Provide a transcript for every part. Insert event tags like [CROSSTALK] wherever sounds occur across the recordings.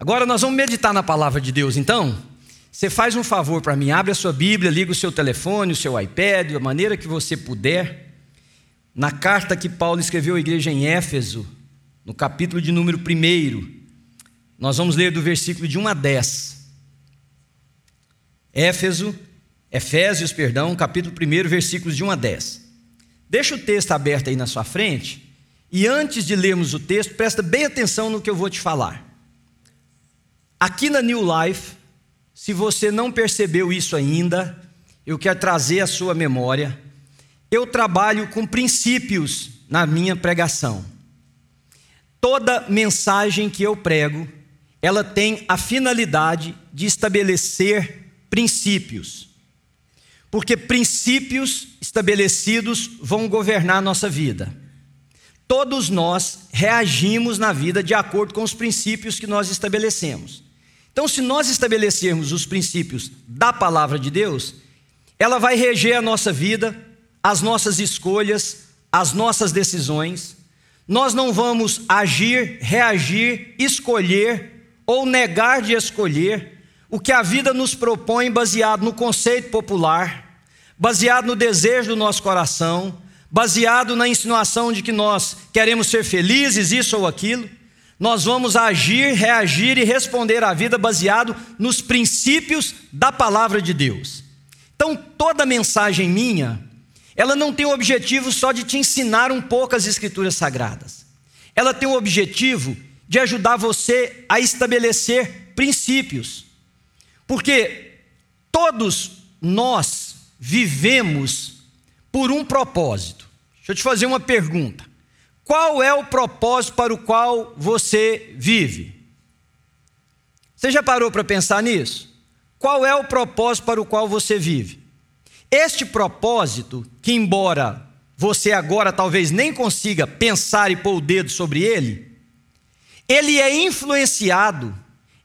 Agora nós vamos meditar na palavra de Deus, então. Você faz um favor para mim, abre a sua Bíblia, liga o seu telefone, o seu iPad, da maneira que você puder. Na carta que Paulo escreveu à igreja em Éfeso, no capítulo de número 1, nós vamos ler do versículo de 1 a 10. Éfeso, Efésios, perdão, capítulo 1, versículos de 1 a 10. Deixa o texto aberto aí na sua frente, e antes de lermos o texto, presta bem atenção no que eu vou te falar. Aqui na New Life, se você não percebeu isso ainda, eu quero trazer a sua memória. Eu trabalho com princípios na minha pregação. Toda mensagem que eu prego, ela tem a finalidade de estabelecer princípios. Porque princípios estabelecidos vão governar a nossa vida. Todos nós reagimos na vida de acordo com os princípios que nós estabelecemos. Então, se nós estabelecermos os princípios da palavra de Deus, ela vai reger a nossa vida, as nossas escolhas, as nossas decisões. Nós não vamos agir, reagir, escolher ou negar de escolher o que a vida nos propõe baseado no conceito popular, baseado no desejo do nosso coração, baseado na insinuação de que nós queremos ser felizes, isso ou aquilo. Nós vamos agir, reagir e responder à vida baseado nos princípios da palavra de Deus. Então, toda mensagem minha, ela não tem o objetivo só de te ensinar um pouco as escrituras sagradas. Ela tem o objetivo de ajudar você a estabelecer princípios porque todos nós vivemos por um propósito. Deixa eu te fazer uma pergunta. Qual é o propósito para o qual você vive? Você já parou para pensar nisso? Qual é o propósito para o qual você vive? Este propósito, que embora você agora talvez nem consiga pensar e pôr o dedo sobre ele, ele é influenciado,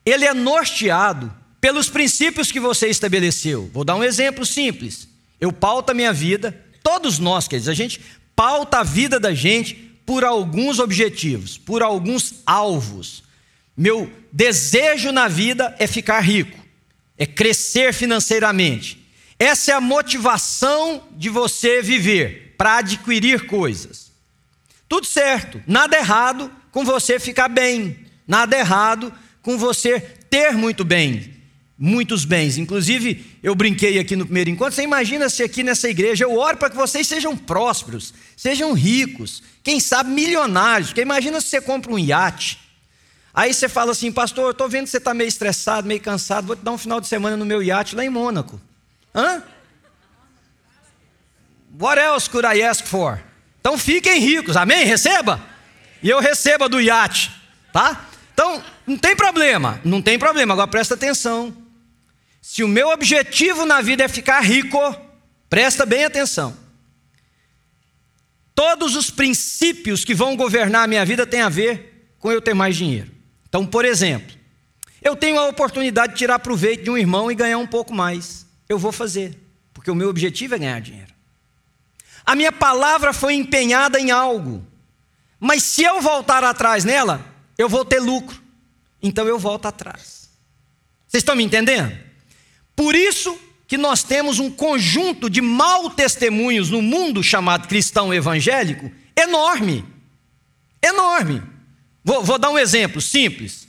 ele é norteado pelos princípios que você estabeleceu. Vou dar um exemplo simples. Eu pauto a minha vida, todos nós, quer dizer, a gente pauta a vida da gente por alguns objetivos, por alguns alvos. Meu desejo na vida é ficar rico, é crescer financeiramente. Essa é a motivação de você viver, para adquirir coisas. Tudo certo, nada errado com você ficar bem, nada errado com você ter muito bem muitos bens. Inclusive, eu brinquei aqui no primeiro encontro. Você imagina se aqui nessa igreja eu oro para que vocês sejam prósperos, sejam ricos, quem sabe milionários. Porque imagina se você compra um iate. Aí você fala assim, pastor, eu estou vendo que você está meio estressado, meio cansado, vou te dar um final de semana no meu iate lá em Mônaco. Hã? What else could I ask for? Então fiquem ricos, amém? Receba? E eu receba do iate, tá? Então, não tem problema, não tem problema. Agora presta atenção. Se o meu objetivo na vida é ficar rico, presta bem atenção. Todos os princípios que vão governar a minha vida têm a ver com eu ter mais dinheiro. Então, por exemplo, eu tenho a oportunidade de tirar proveito de um irmão e ganhar um pouco mais. Eu vou fazer, porque o meu objetivo é ganhar dinheiro. A minha palavra foi empenhada em algo, mas se eu voltar atrás nela, eu vou ter lucro. Então eu volto atrás. Vocês estão me entendendo? Por isso que nós temos um conjunto de mal testemunhos no mundo chamado cristão evangélico enorme. Enorme. Vou, vou dar um exemplo simples.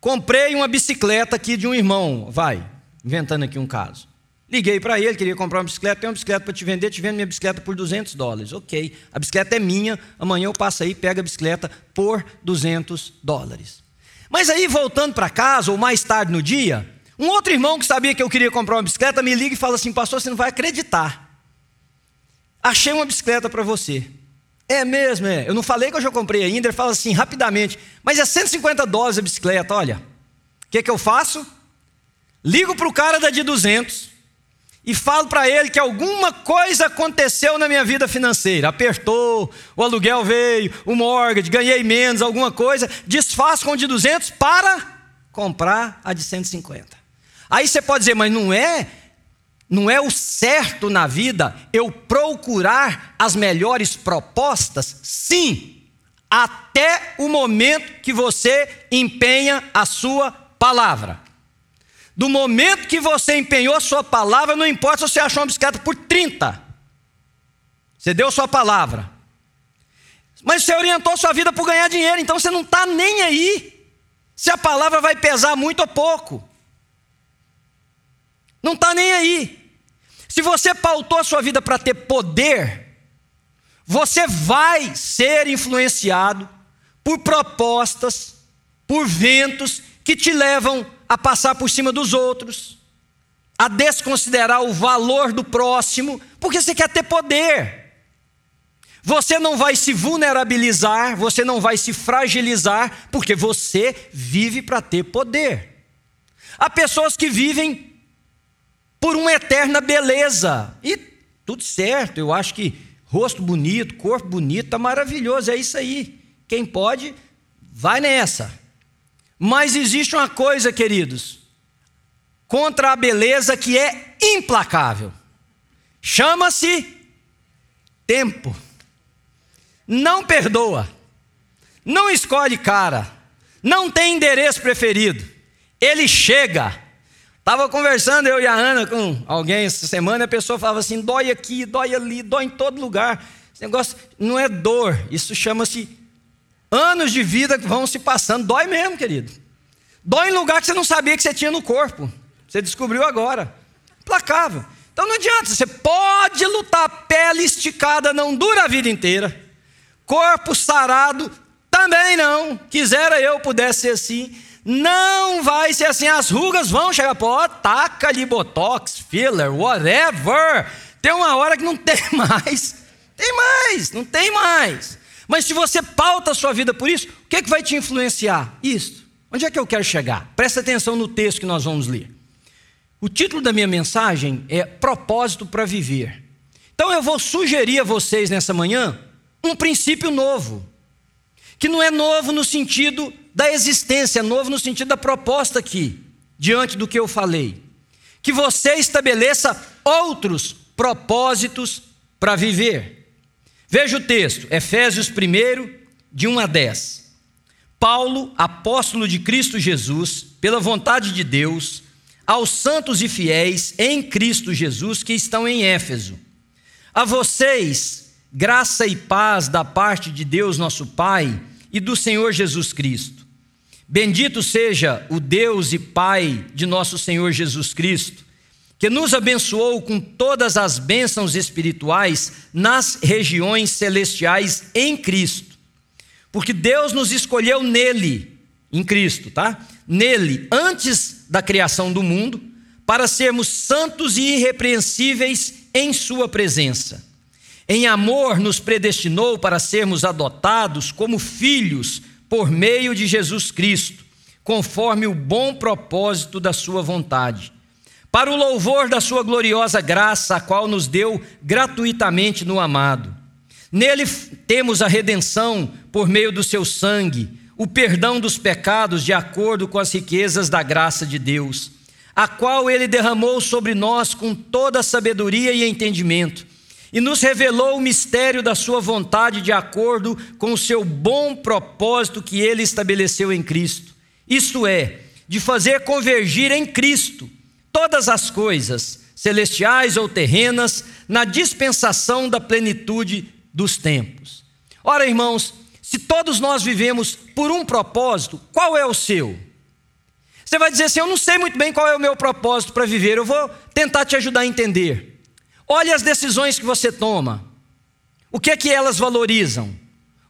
Comprei uma bicicleta aqui de um irmão, vai, inventando aqui um caso. Liguei para ele, queria comprar uma bicicleta, tem uma bicicleta para te vender, te vendo minha bicicleta por 200 dólares. Ok, a bicicleta é minha, amanhã eu passo aí, pego a bicicleta por 200 dólares. Mas aí, voltando para casa, ou mais tarde no dia, um outro irmão que sabia que eu queria comprar uma bicicleta me liga e fala assim: Pastor, você não vai acreditar. Achei uma bicicleta para você. É mesmo, é. Eu não falei que eu já comprei ainda. Ele fala assim, rapidamente: Mas é 150 dólares a bicicleta, olha. O que, que eu faço? Ligo para o cara da de 200 e falo para ele que alguma coisa aconteceu na minha vida financeira. Apertou, o aluguel veio, o mortgage, ganhei menos, alguma coisa. Desfaço com a de 200 para comprar a de 150. Aí você pode dizer, mas não é, não é o certo na vida eu procurar as melhores propostas? Sim, até o momento que você empenha a sua palavra. Do momento que você empenhou a sua palavra, não importa se você achou uma bicicleta por 30. Você deu sua palavra. Mas você orientou sua vida por ganhar dinheiro, então você não está nem aí se a palavra vai pesar muito ou pouco. Não está nem aí. Se você pautou a sua vida para ter poder, você vai ser influenciado por propostas, por ventos que te levam a passar por cima dos outros, a desconsiderar o valor do próximo, porque você quer ter poder. Você não vai se vulnerabilizar, você não vai se fragilizar, porque você vive para ter poder. Há pessoas que vivem por uma eterna beleza, e tudo certo, eu acho que rosto bonito, corpo bonito, está maravilhoso, é isso aí. Quem pode, vai nessa. Mas existe uma coisa, queridos, contra a beleza que é implacável. Chama-se tempo. Não perdoa. Não escolhe cara. Não tem endereço preferido. Ele chega. Estava conversando eu e a Ana com alguém essa semana, a pessoa falava assim: dói aqui, dói ali, dói em todo lugar. Esse negócio não é dor, isso chama-se Anos de vida que vão se passando, dói mesmo, querido. Dói em lugar que você não sabia que você tinha no corpo. Você descobriu agora. Placável. Então não adianta, você pode lutar, pele esticada não dura a vida inteira. Corpo sarado também não. Quisera eu pudesse ser assim. Não vai ser assim. As rugas vão chegar, pô, taca ali botox, filler, whatever. Tem uma hora que não tem [LAUGHS] mais. Tem mais, não tem mais. Mas se você pauta a sua vida por isso, o que, é que vai te influenciar? Isso. Onde é que eu quero chegar? Presta atenção no texto que nós vamos ler. O título da minha mensagem é Propósito para Viver. Então eu vou sugerir a vocês nessa manhã um princípio novo, que não é novo no sentido da existência, novo no sentido da proposta aqui, diante do que eu falei. Que você estabeleça outros propósitos para viver. Veja o texto, Efésios 1, de 1 a 10. Paulo, apóstolo de Cristo Jesus, pela vontade de Deus, aos santos e fiéis em Cristo Jesus que estão em Éfeso. A vocês, graça e paz da parte de Deus nosso Pai e do Senhor Jesus Cristo. Bendito seja o Deus e Pai de nosso Senhor Jesus Cristo que nos abençoou com todas as bênçãos espirituais nas regiões celestiais em Cristo. Porque Deus nos escolheu nele, em Cristo, tá? Nele, antes da criação do mundo, para sermos santos e irrepreensíveis em Sua presença. Em amor, nos predestinou para sermos adotados como filhos por meio de Jesus Cristo, conforme o bom propósito da Sua vontade para o louvor da Sua gloriosa graça, a qual nos deu gratuitamente no amado. Nele temos a redenção por meio do Seu sangue, o perdão dos pecados de acordo com as riquezas da graça de Deus, a qual Ele derramou sobre nós com toda sabedoria e entendimento, e nos revelou o mistério da Sua vontade de acordo com o seu bom propósito que Ele estabeleceu em Cristo, isto é, de fazer convergir em Cristo todas as coisas, celestiais ou terrenas, na dispensação da plenitude dos tempos. Ora, irmãos, se todos nós vivemos por um propósito, qual é o seu? Você vai dizer assim: Eu não sei muito bem qual é o meu propósito para viver, eu vou tentar te ajudar a entender. Olhe as decisões que você toma. O que é que elas valorizam?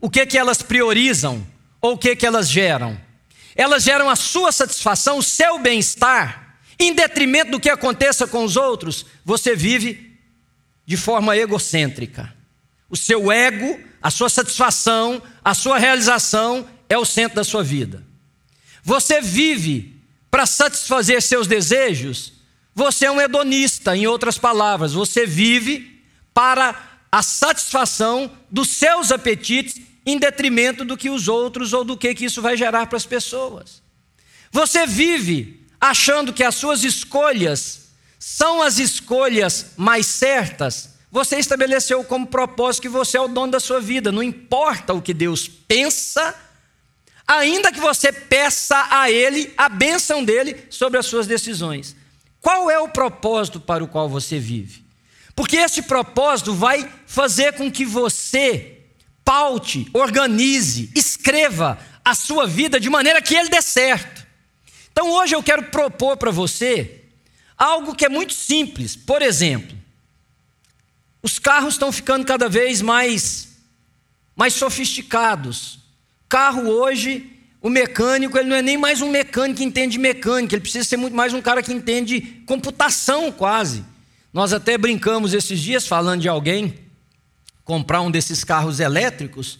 O que é que elas priorizam? Ou o que é que elas geram? Elas geram a sua satisfação, o seu bem-estar em detrimento do que aconteça com os outros, você vive de forma egocêntrica. O seu ego, a sua satisfação, a sua realização é o centro da sua vida. Você vive para satisfazer seus desejos, você é um hedonista, em outras palavras, você vive para a satisfação dos seus apetites em detrimento do que os outros ou do que, que isso vai gerar para as pessoas. Você vive achando que as suas escolhas são as escolhas mais certas, você estabeleceu como propósito que você é o dono da sua vida. Não importa o que Deus pensa, ainda que você peça a Ele a bênção dele sobre as suas decisões. Qual é o propósito para o qual você vive? Porque esse propósito vai fazer com que você paute, organize, escreva a sua vida de maneira que ele dê certo. Então hoje eu quero propor para você algo que é muito simples. Por exemplo, os carros estão ficando cada vez mais, mais sofisticados. Carro hoje, o mecânico, ele não é nem mais um mecânico que entende mecânica, ele precisa ser muito mais um cara que entende computação quase. Nós até brincamos esses dias falando de alguém comprar um desses carros elétricos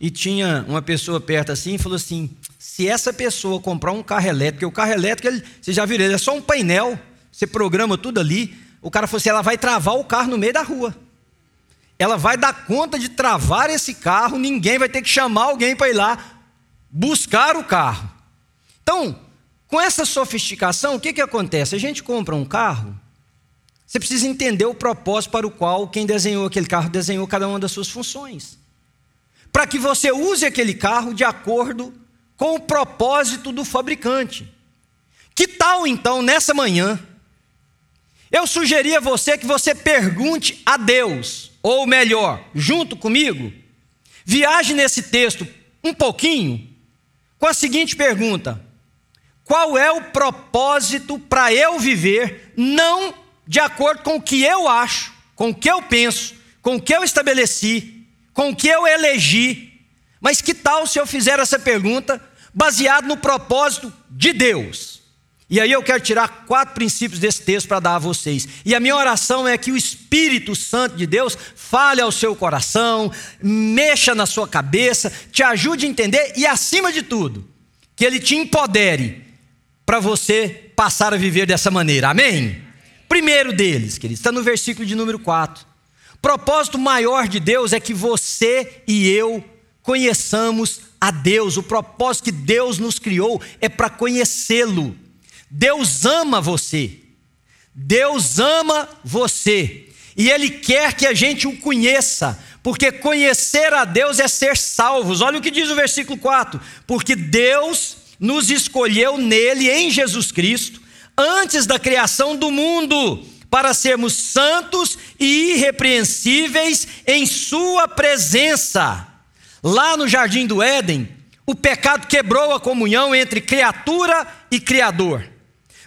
e tinha uma pessoa perto assim e falou assim: se essa pessoa comprar um carro elétrico, porque o carro elétrico, ele, você já viu, ele é só um painel, você programa tudo ali. O cara falou assim: ela vai travar o carro no meio da rua. Ela vai dar conta de travar esse carro, ninguém vai ter que chamar alguém para ir lá buscar o carro. Então, com essa sofisticação, o que, que acontece? A gente compra um carro, você precisa entender o propósito para o qual quem desenhou aquele carro desenhou cada uma das suas funções. Para que você use aquele carro de acordo com o propósito do fabricante. Que tal então, nessa manhã, eu sugeri a você que você pergunte a Deus, ou melhor, junto comigo, viaje nesse texto um pouquinho com a seguinte pergunta: Qual é o propósito para eu viver, não de acordo com o que eu acho, com o que eu penso, com o que eu estabeleci, com o que eu elegi, mas que tal se eu fizer essa pergunta baseado no propósito de Deus? E aí eu quero tirar quatro princípios desse texto para dar a vocês. E a minha oração é que o Espírito Santo de Deus fale ao seu coração, mexa na sua cabeça, te ajude a entender e, acima de tudo, que ele te empodere para você passar a viver dessa maneira. Amém? Primeiro deles, queridos, está no versículo de número 4. Propósito maior de Deus é que você e eu conheçamos a Deus. O propósito que Deus nos criou é para conhecê-lo. Deus ama você. Deus ama você. E Ele quer que a gente o conheça, porque conhecer a Deus é ser salvos. Olha o que diz o versículo 4: Porque Deus nos escolheu nele, em Jesus Cristo, antes da criação do mundo, para sermos santos e irrepreensíveis em Sua presença. Lá no jardim do Éden, o pecado quebrou a comunhão entre criatura e Criador.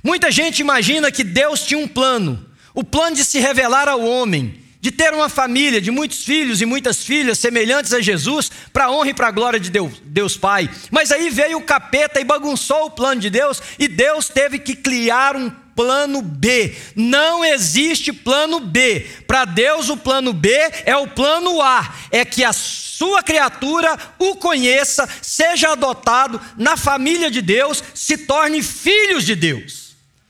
Muita gente imagina que Deus tinha um plano, o plano de se revelar ao homem, de ter uma família, de muitos filhos e muitas filhas semelhantes a Jesus, para a honra e para a glória de Deus, Deus Pai. Mas aí veio o capeta e bagunçou o plano de Deus, e Deus teve que criar um plano B. Não existe plano B. Para Deus, o plano B é o plano A: é que a sua criatura o conheça, seja adotado na família de Deus, se torne filhos de Deus.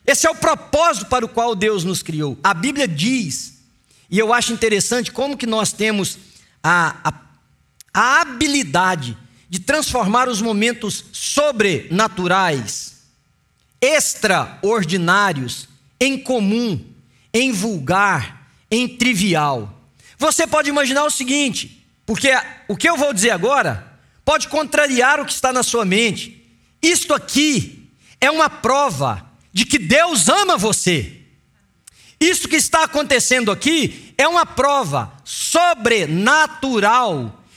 Esse é o propósito para o qual Deus nos criou. A Bíblia diz, e eu acho interessante como que nós temos a, a, a habilidade de transformar os momentos sobrenaturais, extraordinários, em comum, em vulgar, em trivial. Você pode imaginar o seguinte, porque o que eu vou dizer agora pode contrariar o que está na sua mente. Isto aqui é uma prova de que Deus ama você. Isso que está acontecendo aqui é uma prova sobrenatural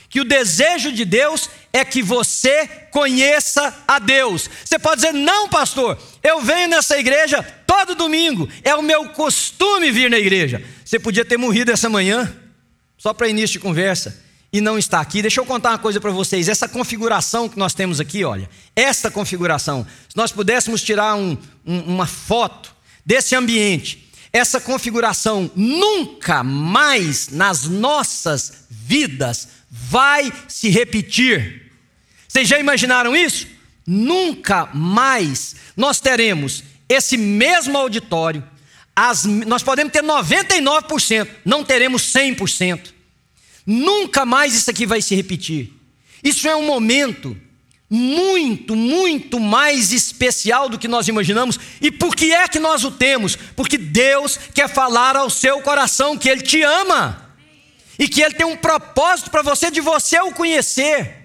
que o desejo de Deus é que você conheça a Deus. Você pode dizer: "Não, pastor, eu venho nessa igreja todo domingo, é o meu costume vir na igreja". Você podia ter morrido essa manhã, só para início de conversa e não está aqui. Deixa eu contar uma coisa para vocês. Essa configuração que nós temos aqui, olha, esta configuração, se nós pudéssemos tirar um, um, uma foto desse ambiente, essa configuração nunca mais nas nossas vidas vai se repetir. Vocês já imaginaram isso? Nunca mais nós teremos esse mesmo auditório. As, nós podemos ter 99%, não teremos 100%. Nunca mais isso aqui vai se repetir. Isso é um momento muito, muito mais especial do que nós imaginamos. E por que é que nós o temos? Porque Deus quer falar ao seu coração que Ele te ama e que Ele tem um propósito para você de você o conhecer.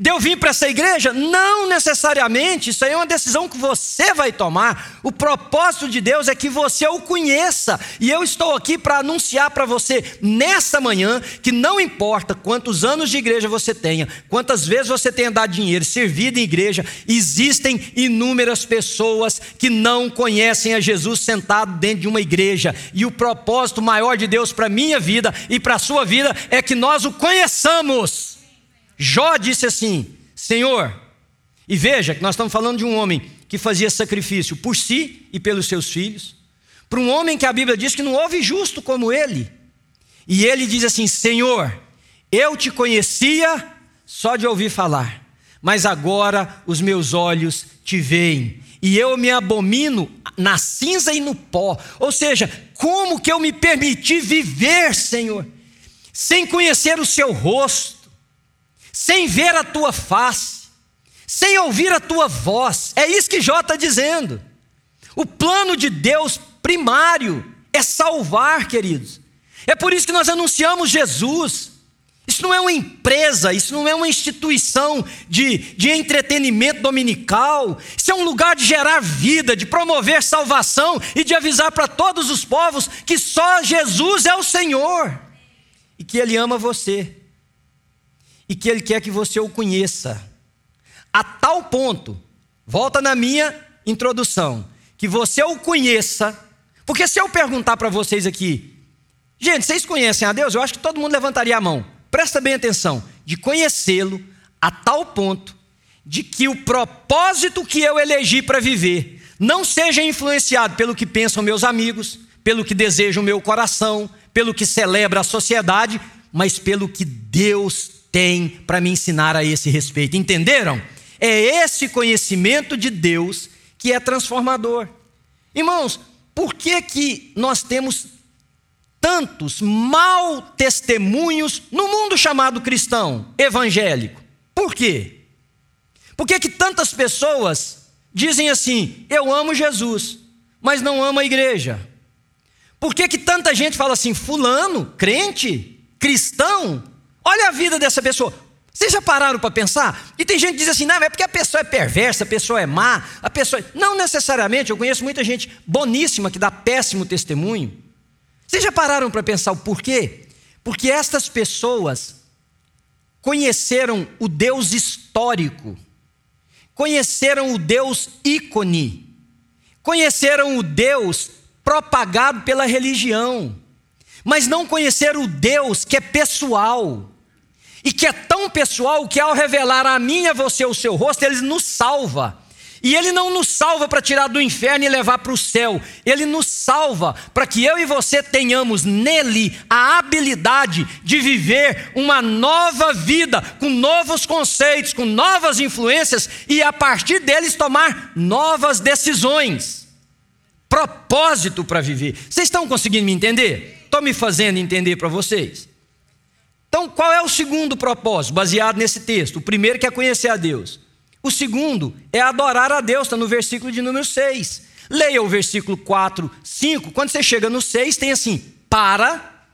De eu vir para essa igreja? Não necessariamente, isso aí é uma decisão que você vai tomar. O propósito de Deus é que você o conheça. E eu estou aqui para anunciar para você nessa manhã que não importa quantos anos de igreja você tenha, quantas vezes você tenha dado dinheiro, servido em igreja, existem inúmeras pessoas que não conhecem a Jesus sentado dentro de uma igreja. E o propósito maior de Deus para minha vida e para a sua vida é que nós o conheçamos. Jó disse assim: Senhor, e veja que nós estamos falando de um homem que fazia sacrifício por si e pelos seus filhos, para um homem que a Bíblia diz que não houve justo como ele. E ele diz assim: Senhor, eu te conhecia só de ouvir falar, mas agora os meus olhos te veem, e eu me abomino na cinza e no pó. Ou seja, como que eu me permiti viver, Senhor, sem conhecer o seu rosto? Sem ver a tua face, sem ouvir a tua voz. É isso que Jó está dizendo. O plano de Deus primário é salvar, queridos. É por isso que nós anunciamos Jesus. Isso não é uma empresa, isso não é uma instituição de, de entretenimento dominical. Isso é um lugar de gerar vida, de promover salvação e de avisar para todos os povos que só Jesus é o Senhor e que Ele ama você e que Ele quer que você o conheça. A tal ponto, volta na minha introdução, que você o conheça, porque se eu perguntar para vocês aqui, gente, vocês conhecem a Deus? Eu acho que todo mundo levantaria a mão. Presta bem atenção, de conhecê-lo a tal ponto de que o propósito que eu elegi para viver não seja influenciado pelo que pensam meus amigos, pelo que deseja o meu coração, pelo que celebra a sociedade, mas pelo que Deus tem para me ensinar a esse respeito. Entenderam? É esse conhecimento de Deus que é transformador. Irmãos, por que, que nós temos tantos mal testemunhos no mundo chamado cristão, evangélico? Por quê? Por que, que tantas pessoas dizem assim: eu amo Jesus, mas não amo a igreja? Por que, que tanta gente fala assim, fulano, crente, cristão, Olha a vida dessa pessoa. Vocês já pararam para pensar? E tem gente que diz assim: não, é porque a pessoa é perversa, a pessoa é má, a pessoa. Não necessariamente, eu conheço muita gente boníssima que dá péssimo testemunho. Vocês já pararam para pensar o porquê? Porque estas pessoas conheceram o Deus histórico, conheceram o Deus ícone, conheceram o Deus propagado pela religião, mas não conheceram o Deus que é pessoal e que é tão pessoal que ao revelar a mim e a você o seu rosto, ele nos salva. E ele não nos salva para tirar do inferno e levar para o céu, ele nos salva para que eu e você tenhamos nele a habilidade de viver uma nova vida, com novos conceitos, com novas influências e a partir deles tomar novas decisões. Propósito para viver. Vocês estão conseguindo me entender? Estou me fazendo entender para vocês? Então, qual é o segundo propósito, baseado nesse texto? O primeiro que é conhecer a Deus. O segundo é adorar a Deus, está no versículo de número 6. Leia o versículo 4, 5. Quando você chega no 6, tem assim: para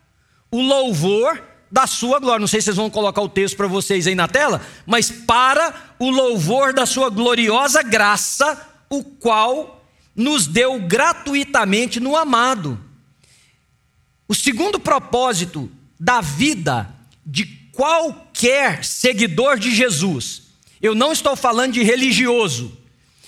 o louvor da sua glória. Não sei se vocês vão colocar o texto para vocês aí na tela, mas para o louvor da sua gloriosa graça, o qual nos deu gratuitamente no amado. O segundo propósito da vida de qualquer seguidor de Jesus. Eu não estou falando de religioso.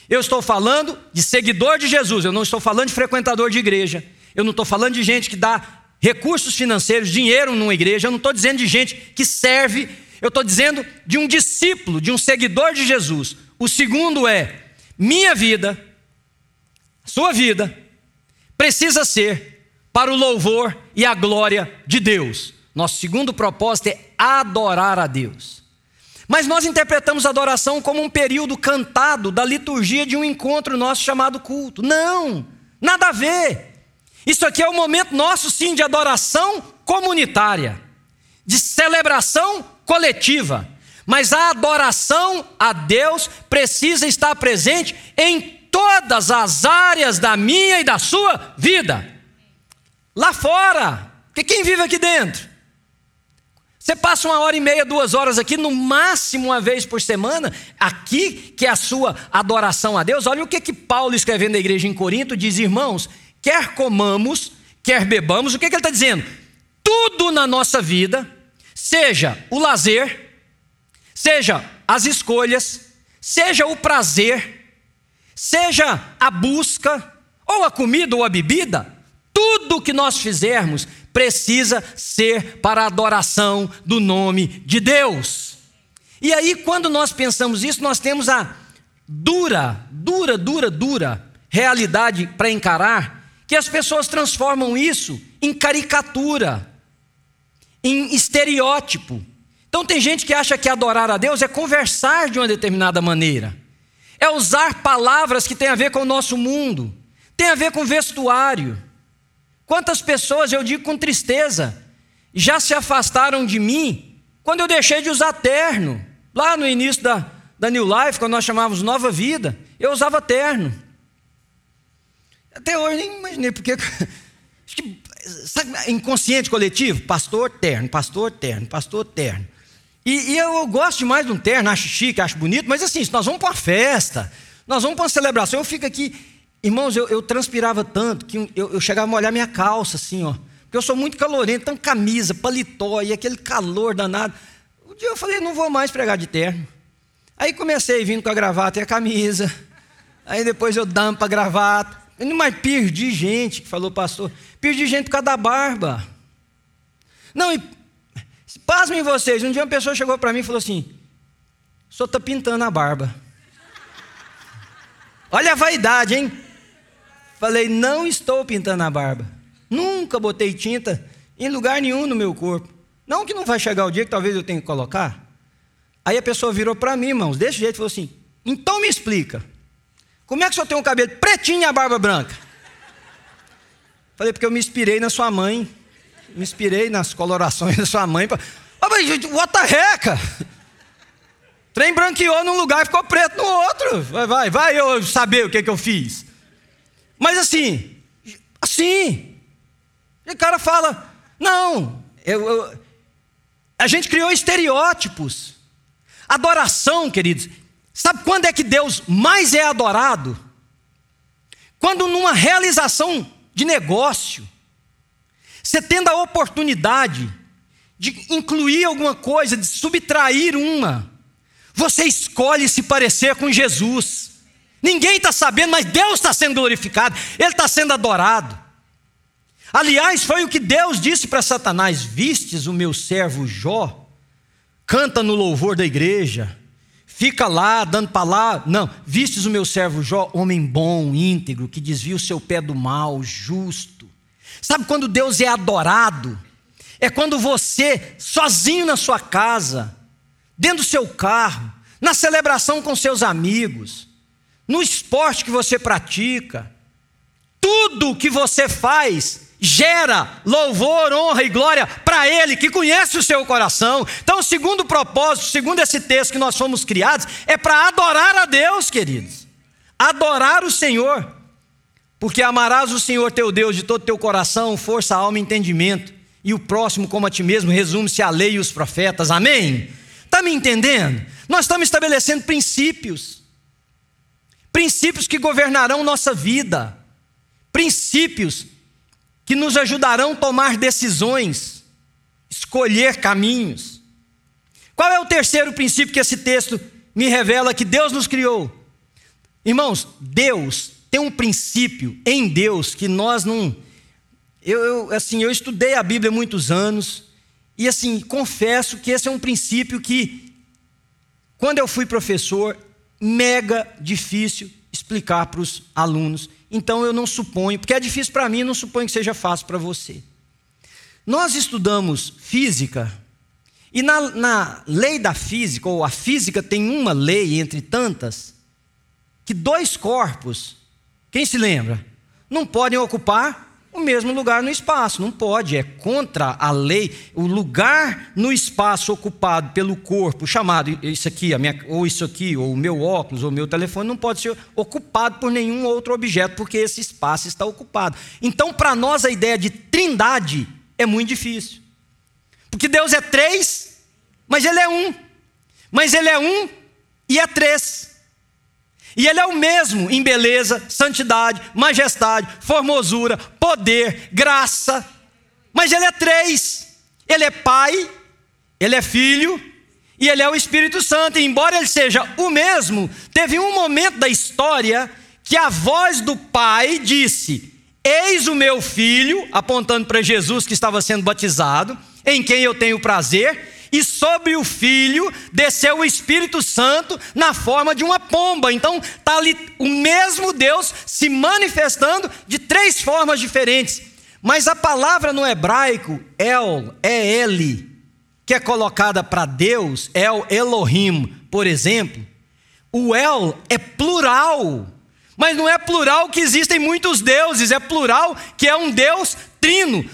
Eu estou falando de seguidor de Jesus. Eu não estou falando de frequentador de igreja. Eu não estou falando de gente que dá recursos financeiros, dinheiro numa igreja. Eu não estou dizendo de gente que serve. Eu estou dizendo de um discípulo, de um seguidor de Jesus. O segundo é: minha vida, sua vida, precisa ser para o louvor e a glória de Deus. Nosso segundo propósito é adorar a Deus. Mas nós interpretamos a adoração como um período cantado da liturgia de um encontro nosso chamado culto. Não, nada a ver. Isso aqui é o momento nosso, sim, de adoração comunitária, de celebração coletiva. Mas a adoração a Deus precisa estar presente em todas as áreas da minha e da sua vida. Lá fora, porque quem vive aqui dentro? Você passa uma hora e meia, duas horas aqui, no máximo uma vez por semana, aqui, que é a sua adoração a Deus. Olha o que, que Paulo, escrevendo na igreja em Corinto, diz: irmãos, quer comamos, quer bebamos, o que, que ele está dizendo? Tudo na nossa vida, seja o lazer, seja as escolhas, seja o prazer, seja a busca, ou a comida ou a bebida, tudo que nós fizermos precisa ser para a adoração do nome de Deus. E aí, quando nós pensamos isso, nós temos a dura, dura, dura, dura realidade para encarar que as pessoas transformam isso em caricatura, em estereótipo. Então, tem gente que acha que adorar a Deus é conversar de uma determinada maneira, é usar palavras que têm a ver com o nosso mundo, tem a ver com vestuário Quantas pessoas, eu digo com tristeza, já se afastaram de mim quando eu deixei de usar terno. Lá no início da, da New Life, quando nós chamávamos Nova Vida, eu usava terno. Até hoje nem imaginei, porque. [LAUGHS] Acho que, sabe, inconsciente coletivo? Pastor terno, pastor terno, pastor terno. E, e eu, eu, gosto demais de um terno, acho chique, acho bonito, mas assim, se nós vamos para uma festa, nós vamos para uma celebração, eu fico aqui Irmãos, eu, eu transpirava tanto que eu, eu, chegava a molhar minha calça, assim, ó. Porque eu sou muito calorento, então camisa, paletó e aquele calor danado. Um dia eu falei, não vou mais pregar de terno. Aí comecei vindo com a gravata e a camisa. Aí depois eu para a gravata. Mas perdi gente, que falou pastor. Perdi gente por causa da barba. Não, e pasmem vocês. Um dia uma pessoa chegou para mim e falou assim: o senhor está pintando a barba. Olha a vaidade, hein? Falei, não estou pintando a barba. Nunca botei tinta em lugar nenhum no meu corpo. Não que não vai chegar o dia que talvez eu tenha que colocar. Aí a pessoa virou para mim, irmãos, desse jeito, falou assim: então me explica. Como é que o senhor tem um cabelo pretinho e a barba branca? Falei, porque eu me inspirei na sua mãe. Me inspirei nas colorações [LAUGHS] da sua mãe. Oh, mas, what the heck? [LAUGHS] Trem branqueou num lugar e ficou preto no outro. Vai, vai, vai eu saber o que, que eu fiz. Mas assim, assim. E o cara fala: não, eu, eu, a gente criou estereótipos. Adoração, queridos. Sabe quando é que Deus mais é adorado? Quando numa realização de negócio, você tendo a oportunidade de incluir alguma coisa, de subtrair uma, você escolhe se parecer com Jesus. Ninguém está sabendo, mas Deus está sendo glorificado, Ele está sendo adorado. Aliás, foi o que Deus disse para Satanás: Vistes o meu servo Jó, canta no louvor da igreja, fica lá dando palavra. Não, vistes o meu servo Jó, homem bom, íntegro, que desvia o seu pé do mal, justo. Sabe quando Deus é adorado? É quando você, sozinho na sua casa, dentro do seu carro, na celebração com seus amigos, no esporte que você pratica, tudo que você faz gera louvor, honra e glória para Ele que conhece o seu coração. Então, o segundo propósito, segundo esse texto que nós fomos criados, é para adorar a Deus, queridos. Adorar o Senhor. Porque amarás o Senhor teu Deus de todo teu coração, força, alma e entendimento, e o próximo como a ti mesmo, resume-se a lei e os profetas. Amém? Está me entendendo? Nós estamos estabelecendo princípios princípios que governarão nossa vida, princípios que nos ajudarão a tomar decisões, escolher caminhos. Qual é o terceiro princípio que esse texto me revela que Deus nos criou? Irmãos, Deus tem um princípio em Deus que nós não. Eu, eu, assim, eu estudei a Bíblia muitos anos e assim confesso que esse é um princípio que, quando eu fui professor, mega difícil explicar para os alunos. Então eu não suponho, porque é difícil para mim, não suponho que seja fácil para você. Nós estudamos física, e na, na lei da física, ou a física tem uma lei entre tantas, que dois corpos, quem se lembra, não podem ocupar o mesmo lugar no espaço. Não pode, é contra a lei. O lugar no espaço ocupado pelo corpo, chamado isso aqui, minha, ou isso aqui, ou o meu óculos, ou o meu telefone, não pode ser ocupado por nenhum outro objeto, porque esse espaço está ocupado. Então, para nós, a ideia de trindade é muito difícil. Porque Deus é três, mas Ele é um. Mas Ele é um e é três. E Ele é o mesmo em beleza, santidade, majestade, formosura, poder, graça. Mas Ele é três: Ele é Pai, Ele é Filho e Ele é o Espírito Santo. E embora Ele seja o mesmo, teve um momento da história que a voz do Pai disse: Eis o meu filho, apontando para Jesus que estava sendo batizado, em quem eu tenho prazer e sobre o filho desceu o Espírito Santo na forma de uma pomba. Então está ali o mesmo Deus se manifestando de três formas diferentes. Mas a palavra no hebraico, El, é ele, que é colocada para Deus, El Elohim, por exemplo. O El é plural. Mas não é plural que existem muitos deuses, é plural que é um Deus trino.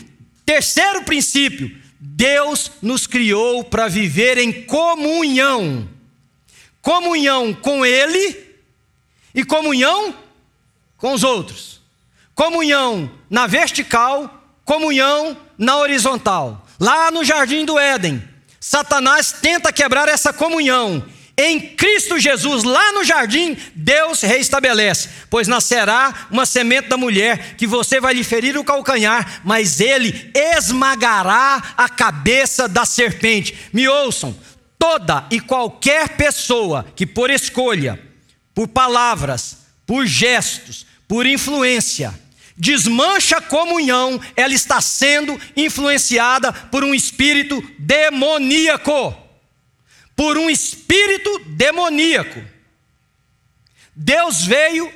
Terceiro princípio, Deus nos criou para viver em comunhão. Comunhão com Ele e comunhão com os outros. Comunhão na vertical, comunhão na horizontal. Lá no jardim do Éden, Satanás tenta quebrar essa comunhão em Cristo Jesus, lá no jardim, Deus reestabelece, pois nascerá uma semente da mulher que você vai lhe ferir o calcanhar, mas ele esmagará a cabeça da serpente. Me ouçam, toda e qualquer pessoa que por escolha, por palavras, por gestos, por influência, desmancha a comunhão, ela está sendo influenciada por um espírito demoníaco por um espírito demoníaco. Deus veio,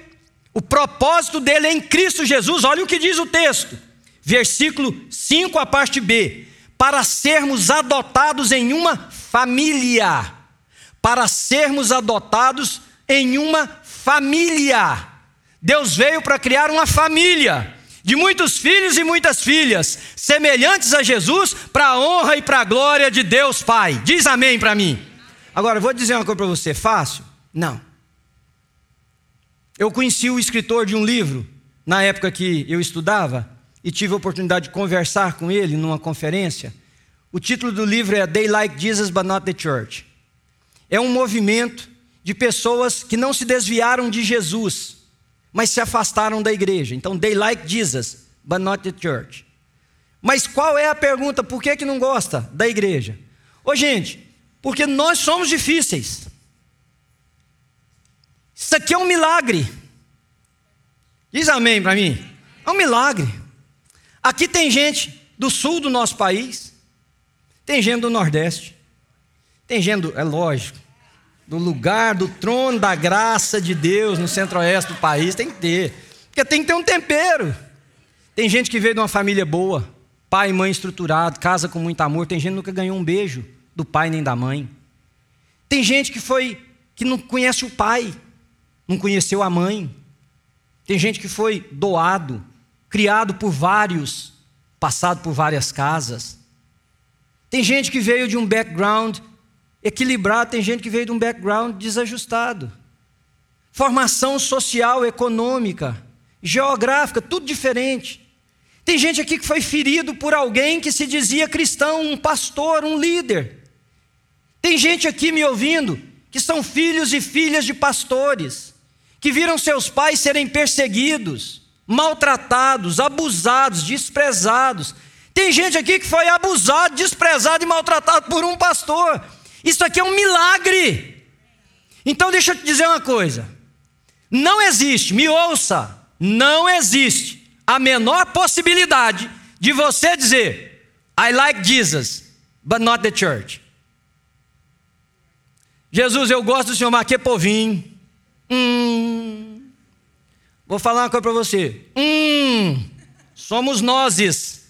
o propósito dele é em Cristo Jesus, olha o que diz o texto, versículo 5, a parte B: para sermos adotados em uma família. Para sermos adotados em uma família. Deus veio para criar uma família de muitos filhos e muitas filhas, semelhantes a Jesus, para a honra e para a glória de Deus Pai. Diz amém para mim. Agora, vou dizer uma coisa para você: fácil? Não. Eu conheci o escritor de um livro, na época que eu estudava, e tive a oportunidade de conversar com ele numa conferência. O título do livro é They Like Jesus But Not the Church. É um movimento de pessoas que não se desviaram de Jesus mas se afastaram da igreja. Então, they like Jesus, but not the church. Mas qual é a pergunta? Por que, que não gosta da igreja? Ô gente, porque nós somos difíceis. Isso aqui é um milagre. Diz amém para mim. É um milagre. Aqui tem gente do sul do nosso país, tem gente do nordeste, tem gente, do, é lógico, do lugar, do trono da graça de Deus no centro-oeste do país, tem que ter. Porque tem que ter um tempero. Tem gente que veio de uma família boa, pai e mãe estruturado, casa com muito amor. Tem gente que nunca ganhou um beijo do pai nem da mãe. Tem gente que foi que não conhece o pai, não conheceu a mãe. Tem gente que foi doado, criado por vários, passado por várias casas. Tem gente que veio de um background equilibrado, tem gente que veio de um background desajustado. Formação social, econômica, geográfica, tudo diferente. Tem gente aqui que foi ferido por alguém que se dizia cristão, um pastor, um líder. Tem gente aqui me ouvindo que são filhos e filhas de pastores, que viram seus pais serem perseguidos, maltratados, abusados, desprezados. Tem gente aqui que foi abusado, desprezado e maltratado por um pastor. Isso aqui é um milagre. Então deixa eu te dizer uma coisa. Não existe, me ouça, não existe a menor possibilidade de você dizer I like Jesus, but not the church. Jesus, eu gosto do Senhor, mas que povinho. Hum. Vou falar uma coisa para você. Hum. Somos nozes.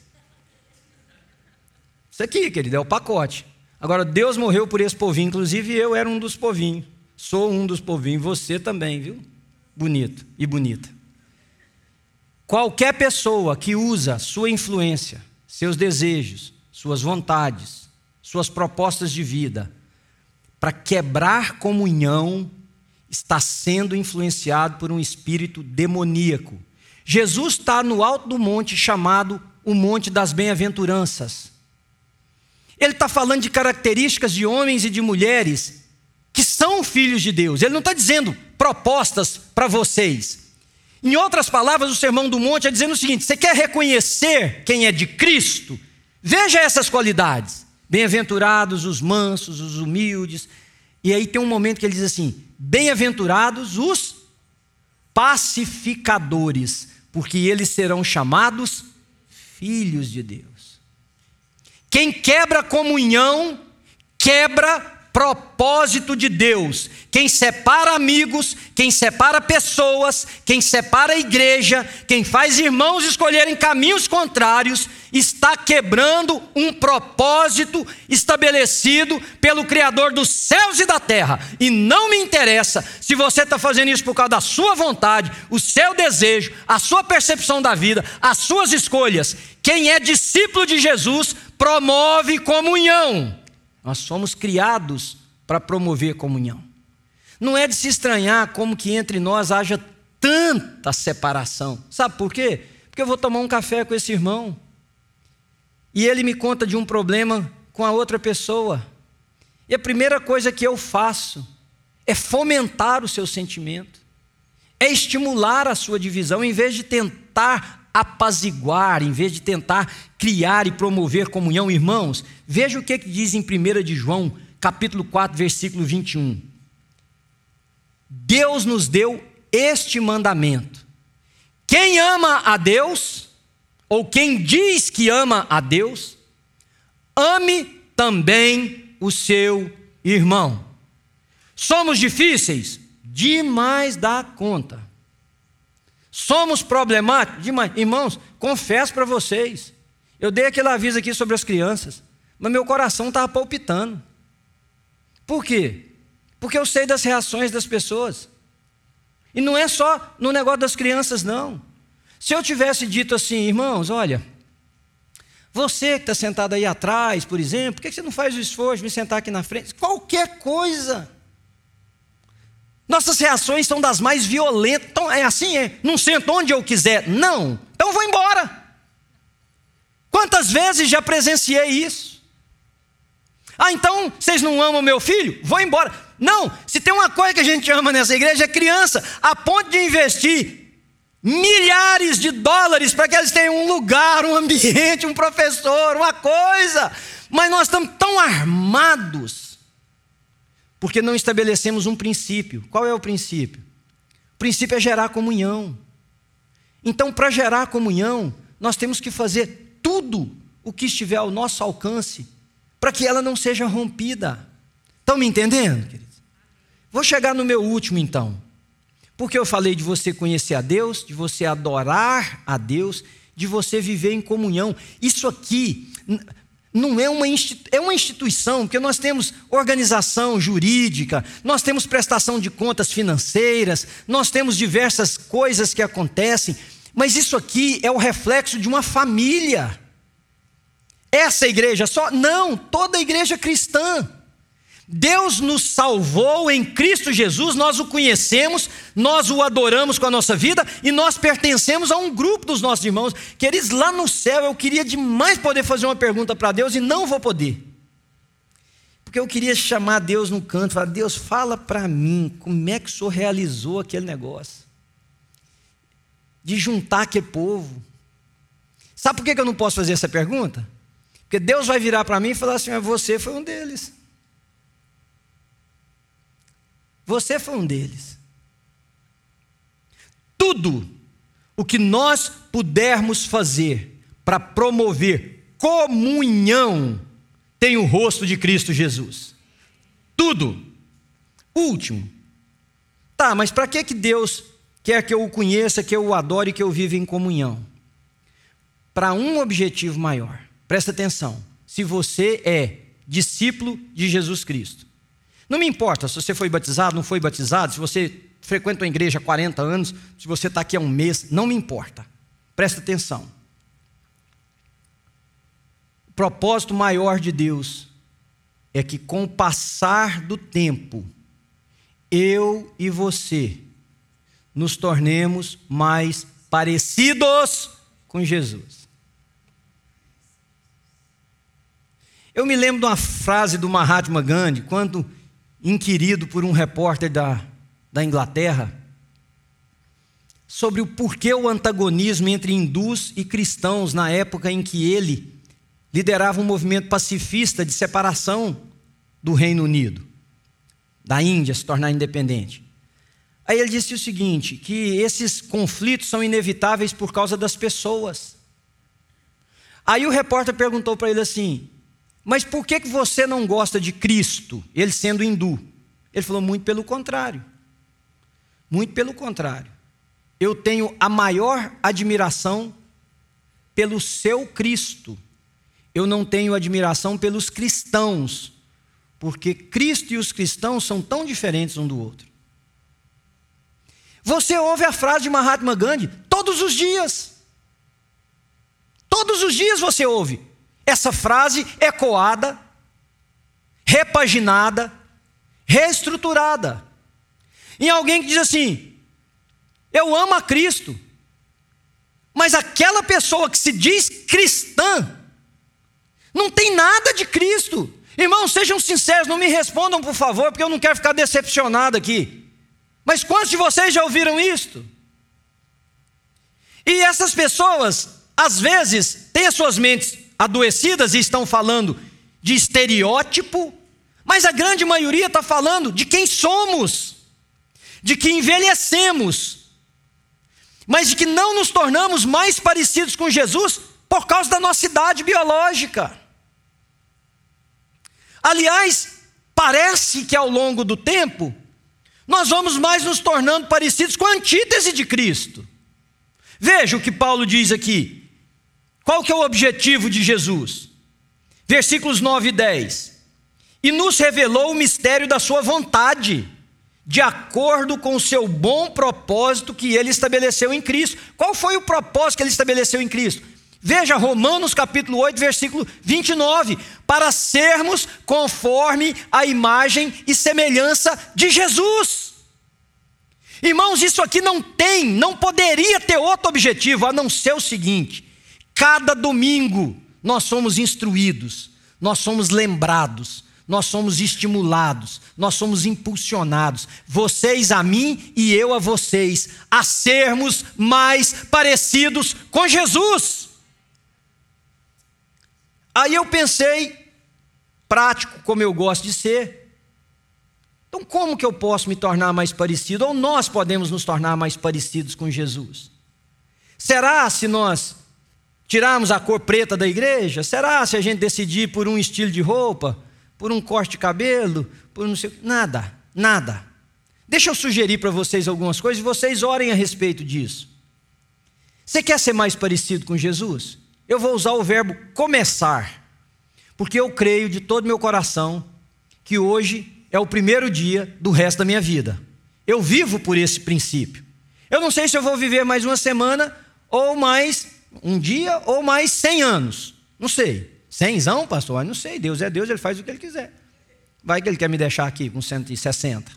Isso aqui, querido, é o pacote. Agora, Deus morreu por esse povinho, inclusive eu era um dos povinhos. Sou um dos povinhos, você também, viu? Bonito e bonita. Qualquer pessoa que usa sua influência, seus desejos, suas vontades, suas propostas de vida para quebrar comunhão, está sendo influenciado por um espírito demoníaco. Jesus está no alto do monte chamado o Monte das Bem-aventuranças. Ele está falando de características de homens e de mulheres que são filhos de Deus. Ele não está dizendo propostas para vocês. Em outras palavras, o Sermão do Monte é dizendo o seguinte: você quer reconhecer quem é de Cristo? Veja essas qualidades. Bem-aventurados os mansos, os humildes. E aí tem um momento que ele diz assim: Bem-aventurados os pacificadores, porque eles serão chamados filhos de Deus. Quem quebra comunhão, quebra propósito de Deus. Quem separa amigos, quem separa pessoas, quem separa a igreja, quem faz irmãos escolherem caminhos contrários, está quebrando um propósito estabelecido pelo Criador dos céus e da terra. E não me interessa se você está fazendo isso por causa da sua vontade, o seu desejo, a sua percepção da vida, as suas escolhas. Quem é discípulo de Jesus promove comunhão. Nós somos criados para promover comunhão. Não é de se estranhar como que entre nós haja tanta separação. Sabe por quê? Porque eu vou tomar um café com esse irmão e ele me conta de um problema com a outra pessoa. E a primeira coisa que eu faço é fomentar o seu sentimento, é estimular a sua divisão, em vez de tentar apaziguar, em vez de tentar criar e promover comunhão, irmãos, veja o que, que diz em 1 de João, capítulo 4, versículo 21. Deus nos deu este mandamento: quem ama a Deus, ou quem diz que ama a Deus, ame também o seu irmão. Somos difíceis? Demais da conta. Somos problemáticos? Demais. Irmãos, confesso para vocês. Eu dei aquele aviso aqui sobre as crianças, mas meu coração estava palpitando. Por quê? Porque eu sei das reações das pessoas. E não é só no negócio das crianças, não. Se eu tivesse dito assim, irmãos, olha, você que está sentado aí atrás, por exemplo, por que você não faz o esforço de me sentar aqui na frente? Qualquer coisa. Nossas reações são das mais violentas. Então, é assim, é. Não sento onde eu quiser. Não. Então vou embora. Quantas vezes já presenciei isso? Ah, então vocês não amam meu filho? Vou embora. Não, se tem uma coisa que a gente ama nessa igreja é criança, a ponto de investir milhares de dólares para que eles tenham um lugar, um ambiente, um professor, uma coisa. Mas nós estamos tão armados porque não estabelecemos um princípio. Qual é o princípio? O princípio é gerar comunhão. Então, para gerar comunhão, nós temos que fazer tudo o que estiver ao nosso alcance para que ela não seja rompida. Estão me entendendo, queridos? Vou chegar no meu último então. Porque eu falei de você conhecer a Deus, de você adorar a Deus, de você viver em comunhão. Isso aqui não é uma, é uma instituição, porque nós temos organização jurídica, nós temos prestação de contas financeiras, nós temos diversas coisas que acontecem, mas isso aqui é o reflexo de uma família. Essa igreja só? Não, toda igreja cristã. Deus nos salvou em Cristo Jesus, nós o conhecemos, nós o adoramos com a nossa vida e nós pertencemos a um grupo dos nossos irmãos. Queridos, lá no céu eu queria demais poder fazer uma pergunta para Deus e não vou poder. Porque eu queria chamar Deus no canto, falar: Deus, fala para mim como é que o Senhor realizou aquele negócio, de juntar aquele povo. Sabe por que eu não posso fazer essa pergunta? Porque Deus vai virar para mim e falar assim: você foi um deles. Você foi um deles. Tudo o que nós pudermos fazer para promover comunhão tem o rosto de Cristo Jesus. Tudo. Último. Tá, mas para que que Deus quer que eu o conheça, que eu o adore, que eu viva em comunhão? Para um objetivo maior. Presta atenção. Se você é discípulo de Jesus Cristo, não me importa se você foi batizado, não foi batizado, se você frequenta a igreja há 40 anos, se você está aqui há um mês, não me importa. Presta atenção. O propósito maior de Deus é que, com o passar do tempo, eu e você nos tornemos mais parecidos com Jesus. Eu me lembro de uma frase do Mahatma Gandhi, quando inquirido por um repórter da, da Inglaterra, sobre o porquê o antagonismo entre hindus e cristãos na época em que ele liderava um movimento pacifista de separação do Reino Unido, da Índia se tornar independente. Aí ele disse o seguinte: que esses conflitos são inevitáveis por causa das pessoas. Aí o repórter perguntou para ele assim: mas por que, que você não gosta de Cristo, ele sendo hindu? Ele falou: muito pelo contrário. Muito pelo contrário. Eu tenho a maior admiração pelo seu Cristo. Eu não tenho admiração pelos cristãos, porque Cristo e os cristãos são tão diferentes um do outro. Você ouve a frase de Mahatma Gandhi todos os dias. Todos os dias você ouve essa frase ecoada, repaginada, reestruturada. Em alguém que diz assim: Eu amo a Cristo, mas aquela pessoa que se diz cristã não tem nada de Cristo. Irmãos, sejam sinceros, não me respondam, por favor, porque eu não quero ficar decepcionado aqui. Mas quantos de vocês já ouviram isto? E essas pessoas, às vezes, têm as suas mentes adoecidas e estão falando de estereótipo, mas a grande maioria está falando de quem somos, de que envelhecemos, mas de que não nos tornamos mais parecidos com Jesus por causa da nossa idade biológica. Aliás, parece que ao longo do tempo, nós vamos mais nos tornando parecidos com a antítese de Cristo. Veja o que Paulo diz aqui. Qual que é o objetivo de Jesus? Versículos 9 e 10. E nos revelou o mistério da sua vontade, de acordo com o seu bom propósito que ele estabeleceu em Cristo. Qual foi o propósito que ele estabeleceu em Cristo? Veja Romanos capítulo 8, versículo 29, para sermos conforme a imagem e semelhança de Jesus. Irmãos, isso aqui não tem, não poderia ter outro objetivo a não ser o seguinte: Cada domingo nós somos instruídos, nós somos lembrados, nós somos estimulados, nós somos impulsionados, vocês a mim e eu a vocês, a sermos mais parecidos com Jesus. Aí eu pensei, prático como eu gosto de ser, então como que eu posso me tornar mais parecido, ou nós podemos nos tornar mais parecidos com Jesus? Será se nós tirarmos a cor preta da igreja? Será se a gente decidir por um estilo de roupa, por um corte de cabelo, por não sei nada, nada. Deixa eu sugerir para vocês algumas coisas e vocês orem a respeito disso. Você quer ser mais parecido com Jesus? Eu vou usar o verbo começar, porque eu creio de todo meu coração que hoje é o primeiro dia do resto da minha vida. Eu vivo por esse princípio. Eu não sei se eu vou viver mais uma semana ou mais um dia ou mais cem anos. Não sei. Cenzão, pastor? Não sei. Deus é Deus, ele faz o que ele quiser. Vai que ele quer me deixar aqui com 160.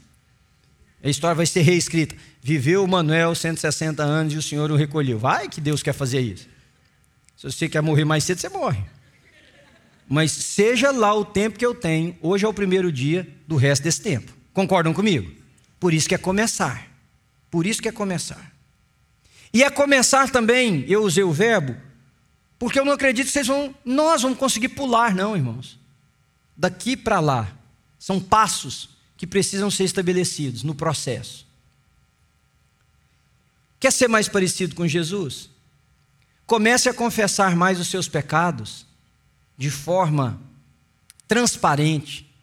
A história vai ser reescrita. Viveu Manuel 160 anos e o Senhor o recolheu. Vai que Deus quer fazer isso. Se você quer morrer mais cedo, você morre. Mas seja lá o tempo que eu tenho, hoje é o primeiro dia do resto desse tempo. Concordam comigo? Por isso que é começar. Por isso que é começar. E é começar também, eu usei o verbo, porque eu não acredito que vocês vão, nós vamos conseguir pular, não, irmãos. Daqui para lá. São passos que precisam ser estabelecidos no processo. Quer ser mais parecido com Jesus? Comece a confessar mais os seus pecados de forma transparente,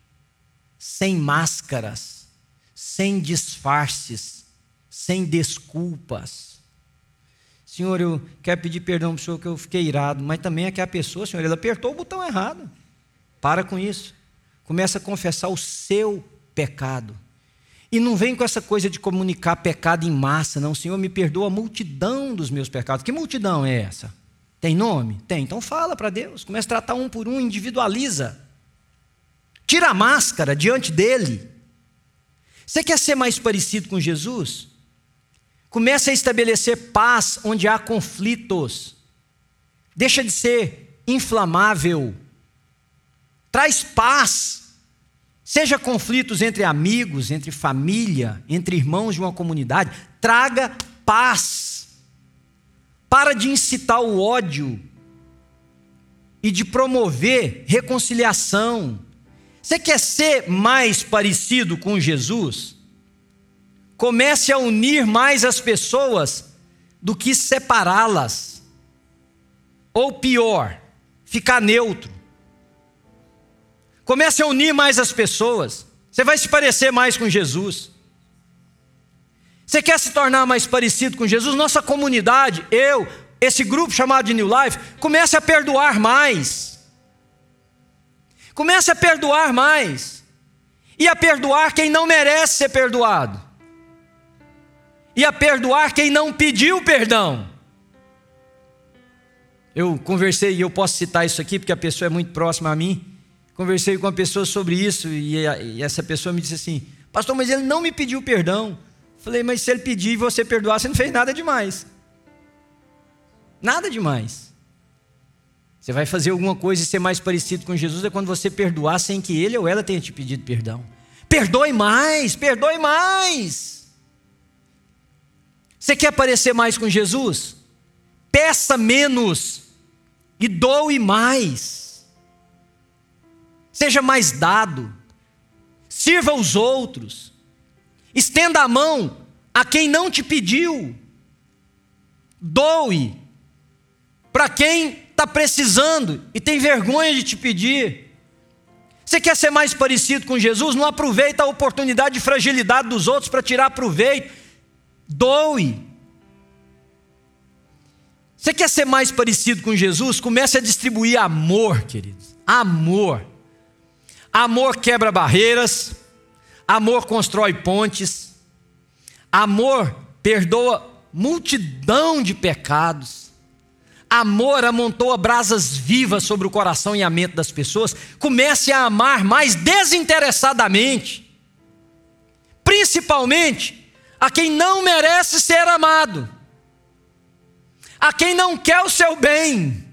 sem máscaras, sem disfarces, sem desculpas. Senhor, eu quero pedir perdão para o Senhor que eu fiquei irado, mas também é que a pessoa, Senhor, ela apertou o botão errado. Para com isso. Começa a confessar o seu pecado. E não vem com essa coisa de comunicar pecado em massa, não. Senhor, me perdoa a multidão dos meus pecados. Que multidão é essa? Tem nome? Tem. Então fala para Deus. Começa a tratar um por um, individualiza. Tira a máscara diante dele. Você quer ser mais parecido com Jesus? Comece a estabelecer paz onde há conflitos. Deixa de ser inflamável. Traz paz. Seja conflitos entre amigos, entre família, entre irmãos de uma comunidade, traga paz. Para de incitar o ódio e de promover reconciliação. Você quer ser mais parecido com Jesus? Comece a unir mais as pessoas do que separá-las. Ou pior, ficar neutro. Comece a unir mais as pessoas. Você vai se parecer mais com Jesus. Você quer se tornar mais parecido com Jesus? Nossa comunidade, eu, esse grupo chamado de New Life, comece a perdoar mais. Comece a perdoar mais. E a perdoar quem não merece ser perdoado e a perdoar quem não pediu perdão. Eu conversei, e eu posso citar isso aqui porque a pessoa é muito próxima a mim. Conversei com uma pessoa sobre isso e, e essa pessoa me disse assim: Pastor, mas ele não me pediu perdão. Falei, mas se ele pedir e você perdoar, você não fez nada demais. Nada demais. Você vai fazer alguma coisa e ser mais parecido com Jesus é quando você perdoar sem que ele ou ela tenha te pedido perdão. Perdoe mais, perdoe mais. Você quer parecer mais com Jesus? Peça menos e doe mais. Seja mais dado. Sirva os outros. Estenda a mão a quem não te pediu. Doe para quem está precisando e tem vergonha de te pedir. Você quer ser mais parecido com Jesus? Não aproveita a oportunidade de fragilidade dos outros para tirar proveito Doe. Você quer ser mais parecido com Jesus? Comece a distribuir amor, queridos. Amor. Amor quebra barreiras. Amor constrói pontes. Amor perdoa multidão de pecados. Amor amontoa brasas vivas sobre o coração e a mente das pessoas. Comece a amar mais desinteressadamente. Principalmente a quem não merece ser amado, a quem não quer o seu bem,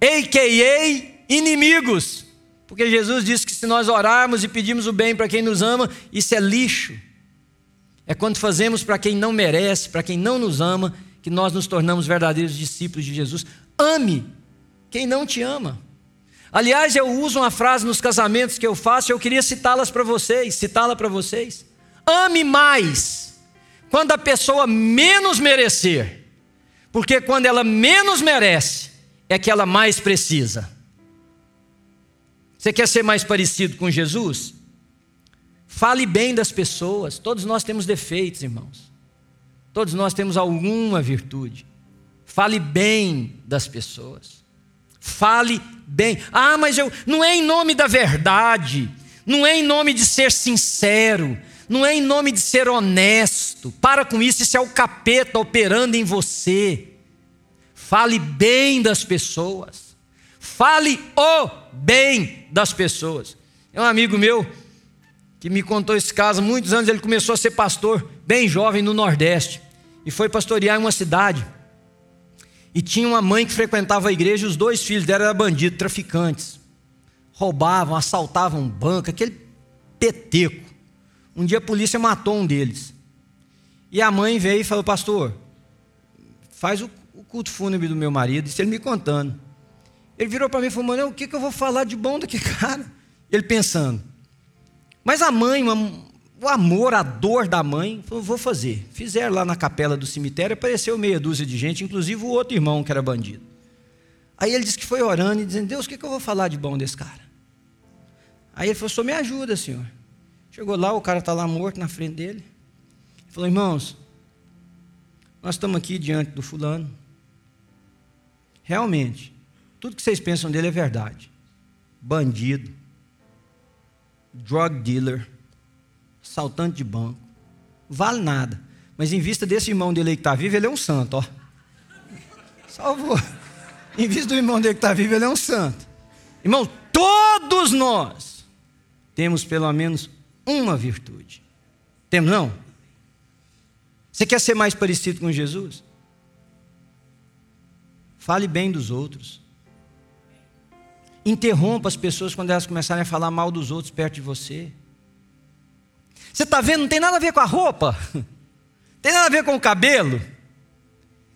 a.k.a. inimigos. Porque Jesus disse que se nós orarmos e pedimos o bem para quem nos ama, isso é lixo. É quando fazemos para quem não merece, para quem não nos ama, que nós nos tornamos verdadeiros discípulos de Jesus. Ame quem não te ama. Aliás, eu uso uma frase nos casamentos que eu faço, eu queria citá-las para vocês, citá-la para vocês. Ame mais quando a pessoa menos merecer, porque quando ela menos merece, é que ela mais precisa. Você quer ser mais parecido com Jesus? Fale bem das pessoas. Todos nós temos defeitos, irmãos. Todos nós temos alguma virtude. Fale bem das pessoas. Fale bem. Ah, mas eu não é em nome da verdade, não é em nome de ser sincero, não é em nome de ser honesto. Para com isso, isso é o capeta operando em você. Fale bem das pessoas. Fale o bem das pessoas. É um amigo meu que me contou esse caso. Muitos anos ele começou a ser pastor, bem jovem, no Nordeste. E foi pastorear em uma cidade. E tinha uma mãe que frequentava a igreja, e os dois filhos dela eram bandidos, traficantes. Roubavam, assaltavam banco, aquele peteco. Um dia a polícia matou um deles. E a mãe veio e falou: Pastor, faz o, culto fúnebre do meu marido. Isso ele me contando. Ele virou para mim e falou: Mano, o que, que eu vou falar de bom daquele [LAUGHS] cara? Ele pensando. Mas a mãe, o amor, a dor da mãe, falou: Vou fazer. Fizeram lá na capela do cemitério, apareceu meia dúzia de gente, inclusive o outro irmão que era bandido. Aí ele disse que foi orando e dizendo: Deus, o que, que eu vou falar de bom desse cara? Aí ele falou: Só me ajuda, Senhor. Chegou lá, o cara está lá morto na frente dele. Ele falou, irmãos, nós estamos aqui diante do fulano. Realmente, tudo que vocês pensam dele é verdade. Bandido, drug dealer, assaltante de banco. vale nada. Mas em vista desse irmão dele aí que está vivo, ele é um santo, ó. Salvou. Em vista do irmão dele que está vivo, ele é um santo. Irmão, todos nós temos pelo menos uma virtude. Temos não? Você quer ser mais parecido com Jesus? Fale bem dos outros. Interrompa as pessoas quando elas começarem a falar mal dos outros perto de você. Você está vendo? Não tem nada a ver com a roupa, [LAUGHS] tem nada a ver com o cabelo,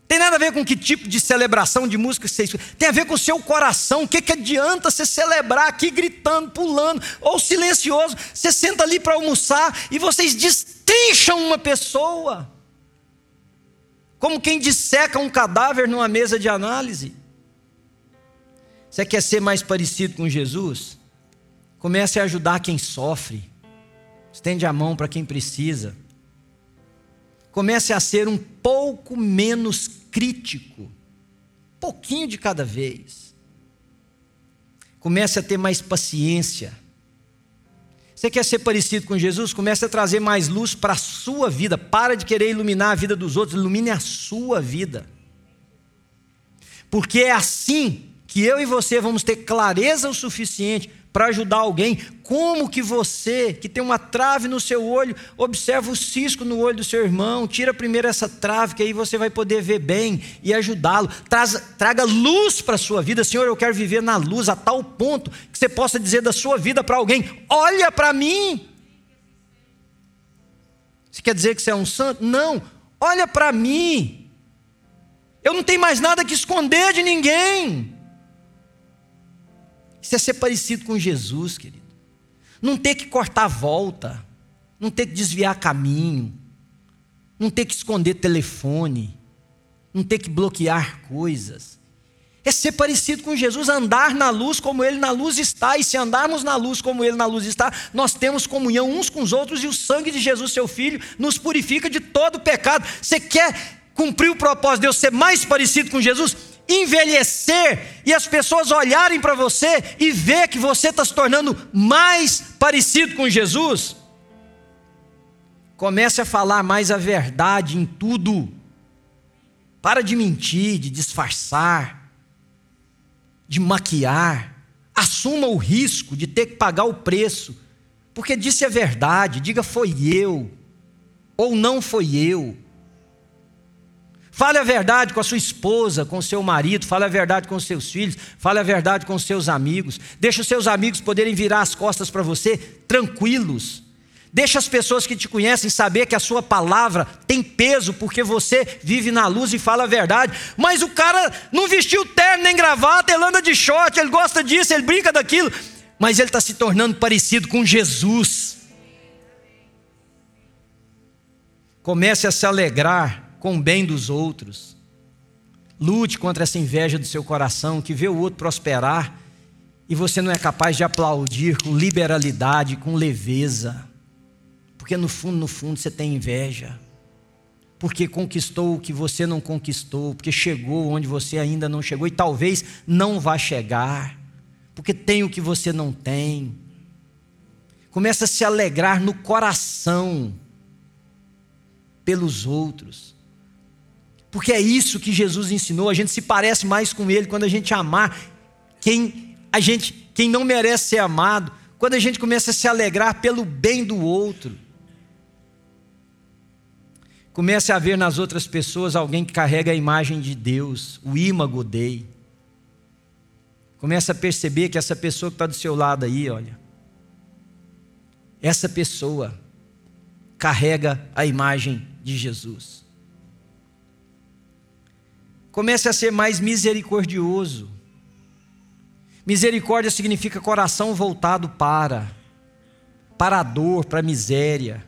tem nada a ver com que tipo de celebração de música você tem a ver com o seu coração. O que, que adianta você celebrar aqui gritando, pulando, ou silencioso? Você senta ali para almoçar e vocês destrincham uma pessoa, como quem disseca um cadáver numa mesa de análise. Você quer ser mais parecido com Jesus? Comece a ajudar quem sofre. Estende a mão para quem precisa. Comece a ser um pouco menos crítico. Pouquinho de cada vez. Comece a ter mais paciência. Você quer ser parecido com Jesus? Comece a trazer mais luz para a sua vida. Para de querer iluminar a vida dos outros, ilumine a sua vida. Porque é assim que eu e você vamos ter clareza o suficiente para ajudar alguém, como que você, que tem uma trave no seu olho, observa o cisco no olho do seu irmão, tira primeiro essa trave, que aí você vai poder ver bem e ajudá-lo. Traga luz para a sua vida. Senhor, eu quero viver na luz a tal ponto que você possa dizer da sua vida para alguém: olha para mim. Você quer dizer que você é um santo? Não, olha para mim. Eu não tenho mais nada que esconder de ninguém. Isso é ser parecido com Jesus, querido. Não ter que cortar volta, não ter que desviar caminho, não ter que esconder telefone, não ter que bloquear coisas. É ser parecido com Jesus, andar na luz como Ele na luz está. E se andarmos na luz como Ele na luz está, nós temos comunhão uns com os outros e o sangue de Jesus, seu Filho, nos purifica de todo pecado. Você quer cumprir o propósito de Deus ser mais parecido com Jesus? Envelhecer e as pessoas olharem para você e ver que você está se tornando mais parecido com Jesus, comece a falar mais a verdade em tudo. Para de mentir, de disfarçar, de maquiar. Assuma o risco de ter que pagar o preço, porque disse a verdade, diga foi eu, ou não foi eu. Fale a verdade com a sua esposa, com o seu marido, fale a verdade com os seus filhos, fale a verdade com os seus amigos. Deixe os seus amigos poderem virar as costas para você tranquilos. Deixe as pessoas que te conhecem saber que a sua palavra tem peso porque você vive na luz e fala a verdade. Mas o cara não vestiu terno nem gravata, ele anda de short, ele gosta disso, ele brinca daquilo, mas ele está se tornando parecido com Jesus. Comece a se alegrar com o bem dos outros. Lute contra essa inveja do seu coração que vê o outro prosperar e você não é capaz de aplaudir com liberalidade, com leveza. Porque no fundo, no fundo você tem inveja. Porque conquistou o que você não conquistou, porque chegou onde você ainda não chegou e talvez não vá chegar. Porque tem o que você não tem. Começa a se alegrar no coração pelos outros. Porque é isso que Jesus ensinou. A gente se parece mais com Ele quando a gente amar quem a gente, quem não merece ser amado. Quando a gente começa a se alegrar pelo bem do outro. Comece a ver nas outras pessoas alguém que carrega a imagem de Deus, o imago Dei. Comece a perceber que essa pessoa que está do seu lado aí, olha, essa pessoa carrega a imagem de Jesus. Comece a ser mais misericordioso. Misericórdia significa coração voltado para, para a dor, para a miséria.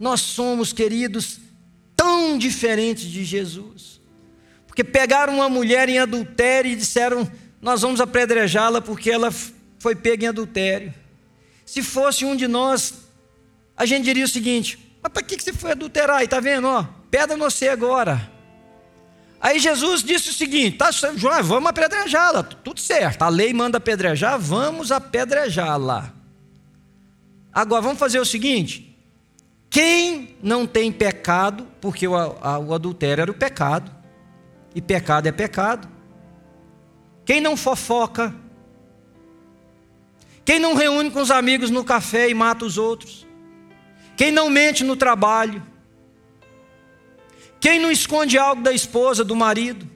Nós somos, queridos, tão diferentes de Jesus. Porque pegaram uma mulher em adultério e disseram: Nós vamos apedrejá-la porque ela foi pega em adultério. Se fosse um de nós, a gente diria o seguinte: Mas para que você foi adulterar? E está vendo? Ó, pedra você agora. Aí Jesus disse o seguinte: tá, João, vamos apedrejá-la, tudo certo, a lei manda apedrejar, vamos apedrejá-la. Agora vamos fazer o seguinte: Quem não tem pecado, porque o, a, o adultério era o pecado, e pecado é pecado. Quem não fofoca, quem não reúne com os amigos no café e mata os outros, quem não mente no trabalho, quem não esconde algo da esposa, do marido,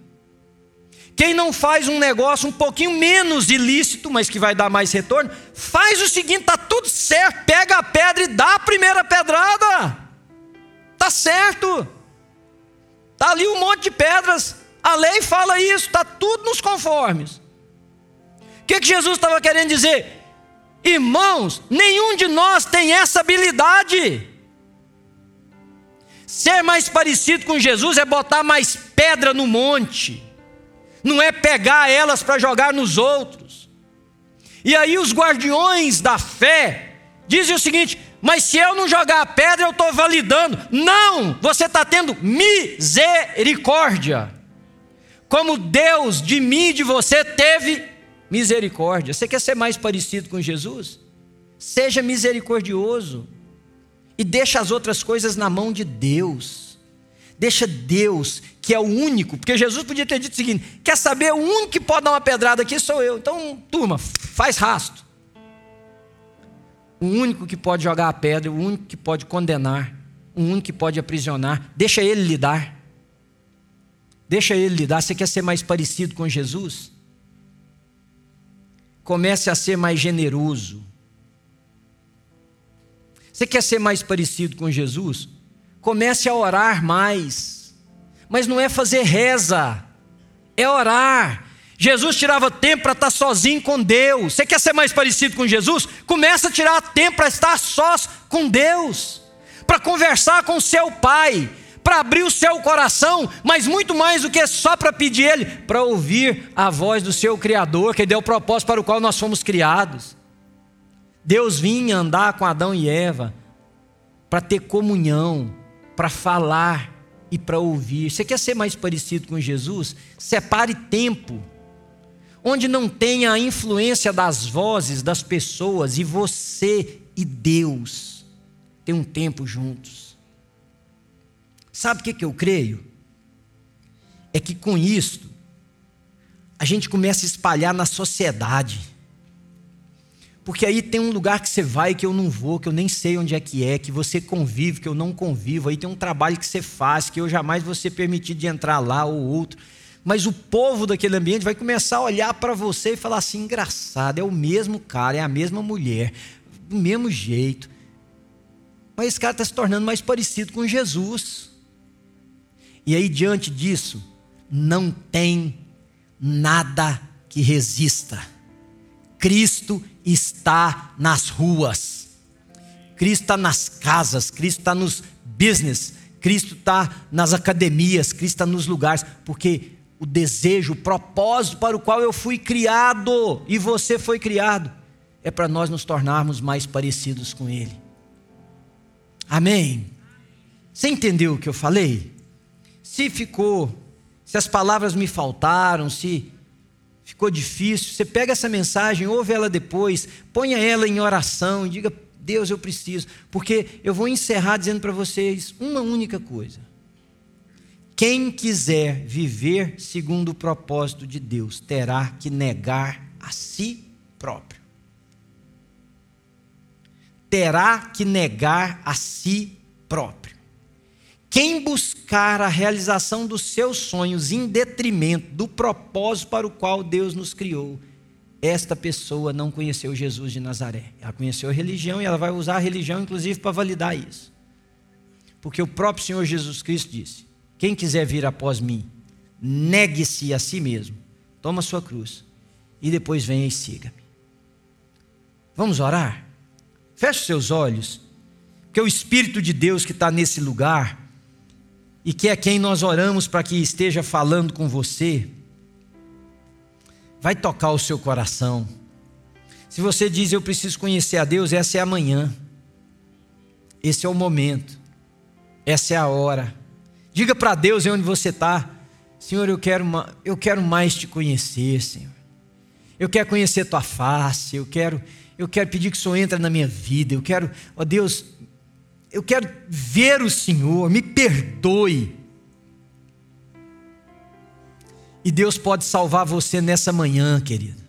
quem não faz um negócio um pouquinho menos ilícito, mas que vai dar mais retorno, faz o seguinte: está tudo certo, pega a pedra e dá a primeira pedrada. Está certo. Está ali um monte de pedras. A lei fala isso, está tudo nos conformes. O que, que Jesus estava querendo dizer? Irmãos, nenhum de nós tem essa habilidade. Ser mais parecido com Jesus é botar mais pedra no monte não é pegar elas para jogar nos outros. E aí os guardiões da fé dizem o seguinte: mas se eu não jogar a pedra, eu estou validando. Não, você está tendo misericórdia. Como Deus de mim e de você teve misericórdia. Você quer ser mais parecido com Jesus? Seja misericordioso e deixa as outras coisas na mão de Deus. Deixa Deus, que é o único, porque Jesus podia ter dito o seguinte: quer saber, o único que pode dar uma pedrada aqui sou eu. Então, turma, faz rasto. O único que pode jogar a pedra, o único que pode condenar, o único que pode aprisionar, deixa ele lidar. Deixa ele lidar. Você quer ser mais parecido com Jesus? Comece a ser mais generoso. Você quer ser mais parecido com Jesus? Comece a orar mais. Mas não é fazer reza, é orar. Jesus tirava tempo para estar sozinho com Deus. Você quer ser mais parecido com Jesus? Começa a tirar tempo para estar sós com Deus, para conversar com seu Pai, para abrir o seu coração, mas muito mais do que só para pedir Ele, para ouvir a voz do seu Criador, que deu o propósito para o qual nós fomos criados. Deus vinha andar com Adão e Eva para ter comunhão, para falar e para ouvir. Você quer ser mais parecido com Jesus? Separe tempo onde não tenha a influência das vozes das pessoas e você e Deus tem um tempo juntos. Sabe o que, que eu creio? É que com isto a gente começa a espalhar na sociedade porque aí tem um lugar que você vai que eu não vou, que eu nem sei onde é que é, que você convive, que eu não convivo. Aí tem um trabalho que você faz, que eu jamais vou ser permitido de entrar lá ou outro. Mas o povo daquele ambiente vai começar a olhar para você e falar assim: engraçado, é o mesmo cara, é a mesma mulher, do mesmo jeito. Mas esse cara está se tornando mais parecido com Jesus. E aí, diante disso, não tem nada que resista. Cristo está nas ruas, Cristo está nas casas, Cristo está nos business, Cristo está nas academias, Cristo está nos lugares, porque o desejo, o propósito para o qual eu fui criado e você foi criado, é para nós nos tornarmos mais parecidos com Ele. Amém? Você entendeu o que eu falei? Se ficou, se as palavras me faltaram, se ficou difícil, você pega essa mensagem, ouve ela depois, ponha ela em oração e diga: Deus, eu preciso. Porque eu vou encerrar dizendo para vocês uma única coisa. Quem quiser viver segundo o propósito de Deus terá que negar a si próprio. Terá que negar a si próprio. Quem buscar a realização dos seus sonhos em detrimento do propósito para o qual Deus nos criou, esta pessoa não conheceu Jesus de Nazaré. Ela conheceu a religião e ela vai usar a religião, inclusive, para validar isso. Porque o próprio Senhor Jesus Cristo disse: Quem quiser vir após mim, negue-se a si mesmo, toma sua cruz e depois venha e siga-me. Vamos orar? Feche os seus olhos, porque o Espírito de Deus que está nesse lugar e que é quem nós oramos para que esteja falando com você, vai tocar o seu coração. Se você diz eu preciso conhecer a Deus, essa é a manhã, esse é o momento, essa é a hora. Diga para Deus onde você está, Senhor, eu quero, eu quero mais te conhecer, Senhor. Eu quero conhecer tua face, eu quero, eu quero pedir que o Senhor entre na minha vida, eu quero, ó Deus, eu quero ver o Senhor, me perdoe. E Deus pode salvar você nessa manhã, querido.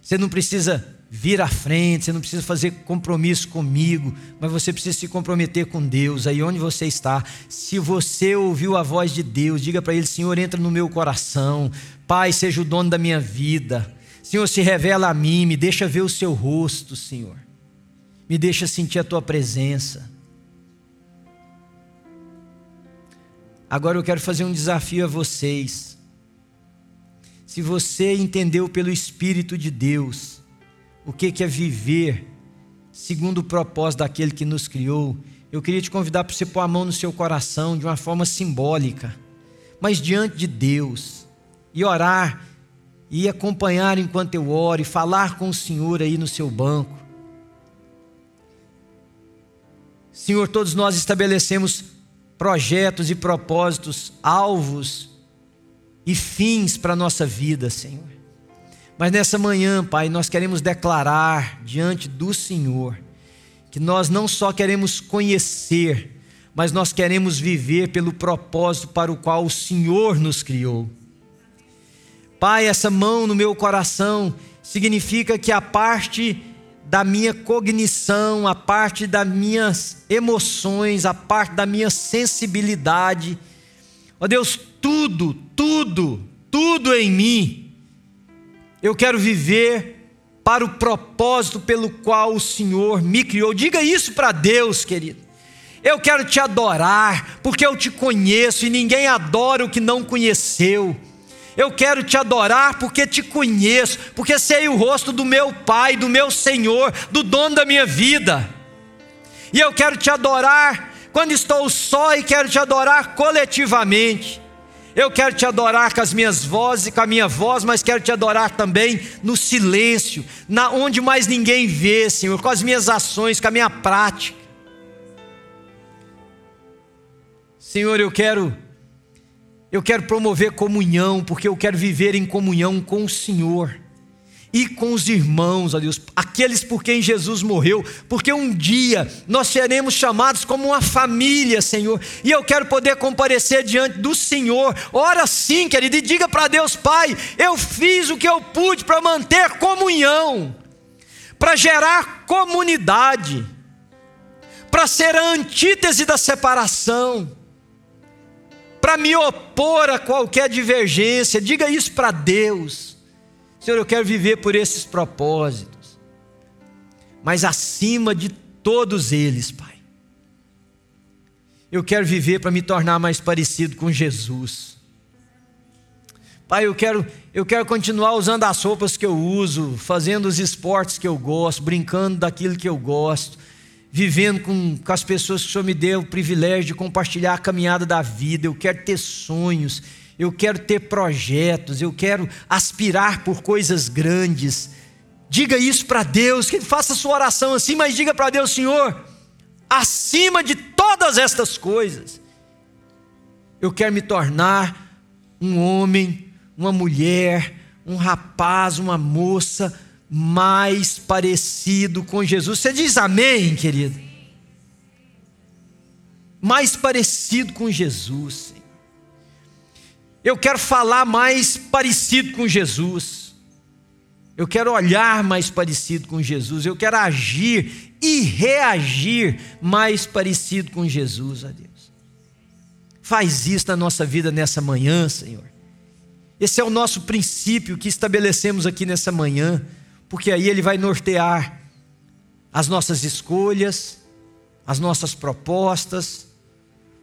Você não precisa vir à frente, você não precisa fazer compromisso comigo, mas você precisa se comprometer com Deus, aí onde você está. Se você ouviu a voz de Deus, diga para Ele: Senhor, entra no meu coração, Pai, seja o dono da minha vida. Senhor, se revela a mim, me deixa ver o seu rosto, Senhor. Me deixa sentir a tua presença. Agora eu quero fazer um desafio a vocês. Se você entendeu pelo Espírito de Deus o que é viver segundo o propósito daquele que nos criou, eu queria te convidar para você pôr a mão no seu coração de uma forma simbólica, mas diante de Deus, e orar, e acompanhar enquanto eu oro, e falar com o Senhor aí no seu banco. Senhor, todos nós estabelecemos projetos e propósitos, alvos e fins para a nossa vida, Senhor. Mas nessa manhã, Pai, nós queremos declarar diante do Senhor que nós não só queremos conhecer, mas nós queremos viver pelo propósito para o qual o Senhor nos criou. Pai, essa mão no meu coração significa que a parte da minha cognição, a parte das minhas emoções, a parte da minha sensibilidade. Ó Deus, tudo, tudo, tudo em mim, eu quero viver para o propósito pelo qual o Senhor me criou. Diga isso para Deus, querido. Eu quero te adorar, porque eu te conheço e ninguém adora o que não conheceu. Eu quero te adorar porque te conheço, porque sei o rosto do meu Pai, do meu Senhor, do dono da minha vida. E eu quero te adorar quando estou só e quero te adorar coletivamente. Eu quero te adorar com as minhas vozes, com a minha voz, mas quero te adorar também no silêncio, na onde mais ninguém vê, Senhor, com as minhas ações, com a minha prática. Senhor, eu quero eu quero promover comunhão, porque eu quero viver em comunhão com o Senhor e com os irmãos, ó Deus, aqueles por quem Jesus morreu, porque um dia nós seremos chamados como uma família, Senhor, e eu quero poder comparecer diante do Senhor. Ora sim, querido, e diga para Deus, Pai, eu fiz o que eu pude para manter comunhão, para gerar comunidade, para ser a antítese da separação para me opor a qualquer divergência. Diga isso para Deus. Senhor, eu quero viver por esses propósitos. Mas acima de todos eles, Pai, eu quero viver para me tornar mais parecido com Jesus. Pai, eu quero, eu quero continuar usando as roupas que eu uso, fazendo os esportes que eu gosto, brincando daquilo que eu gosto vivendo com, com as pessoas que o Senhor me deu o privilégio de compartilhar a caminhada da vida. Eu quero ter sonhos, eu quero ter projetos, eu quero aspirar por coisas grandes. Diga isso para Deus, que faça sua oração assim, mas diga para Deus, Senhor, acima de todas estas coisas, eu quero me tornar um homem, uma mulher, um rapaz, uma moça mais parecido com Jesus. Você diz amém, querido? Mais parecido com Jesus. Eu quero falar mais parecido com Jesus. Eu quero olhar mais parecido com Jesus. Eu quero agir e reagir mais parecido com Jesus, a Deus. Faz isso na nossa vida nessa manhã, Senhor. Esse é o nosso princípio que estabelecemos aqui nessa manhã porque aí ele vai nortear as nossas escolhas, as nossas propostas,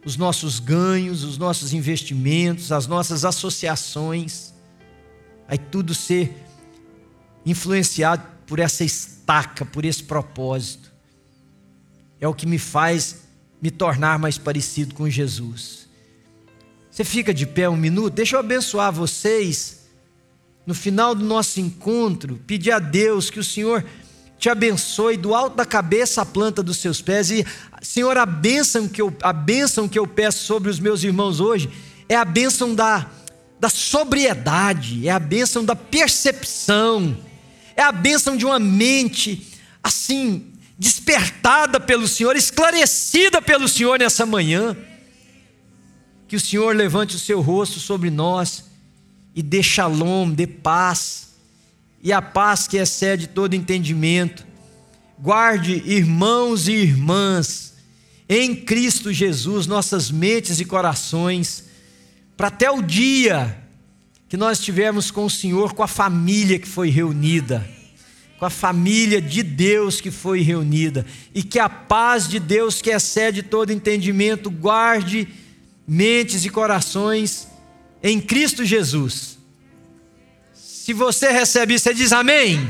os nossos ganhos, os nossos investimentos, as nossas associações. Vai tudo ser influenciado por essa estaca, por esse propósito. É o que me faz me tornar mais parecido com Jesus. Você fica de pé um minuto, deixa eu abençoar vocês no final do nosso encontro, pedir a Deus que o Senhor te abençoe do alto da cabeça à planta dos seus pés. E, Senhor, a bênção que eu, a bênção que eu peço sobre os meus irmãos hoje é a bênção da, da sobriedade, é a bênção da percepção, é a bênção de uma mente assim despertada pelo Senhor, esclarecida pelo Senhor nessa manhã. Que o Senhor levante o seu rosto sobre nós e dê shalom, dê paz, e a paz que excede todo entendimento. Guarde irmãos e irmãs em Cristo Jesus, nossas mentes e corações, para até o dia que nós estivermos com o Senhor, com a família que foi reunida com a família de Deus que foi reunida, e que a paz de Deus, que excede todo entendimento, guarde mentes e corações em Cristo Jesus. Se você recebe isso, você diz amém.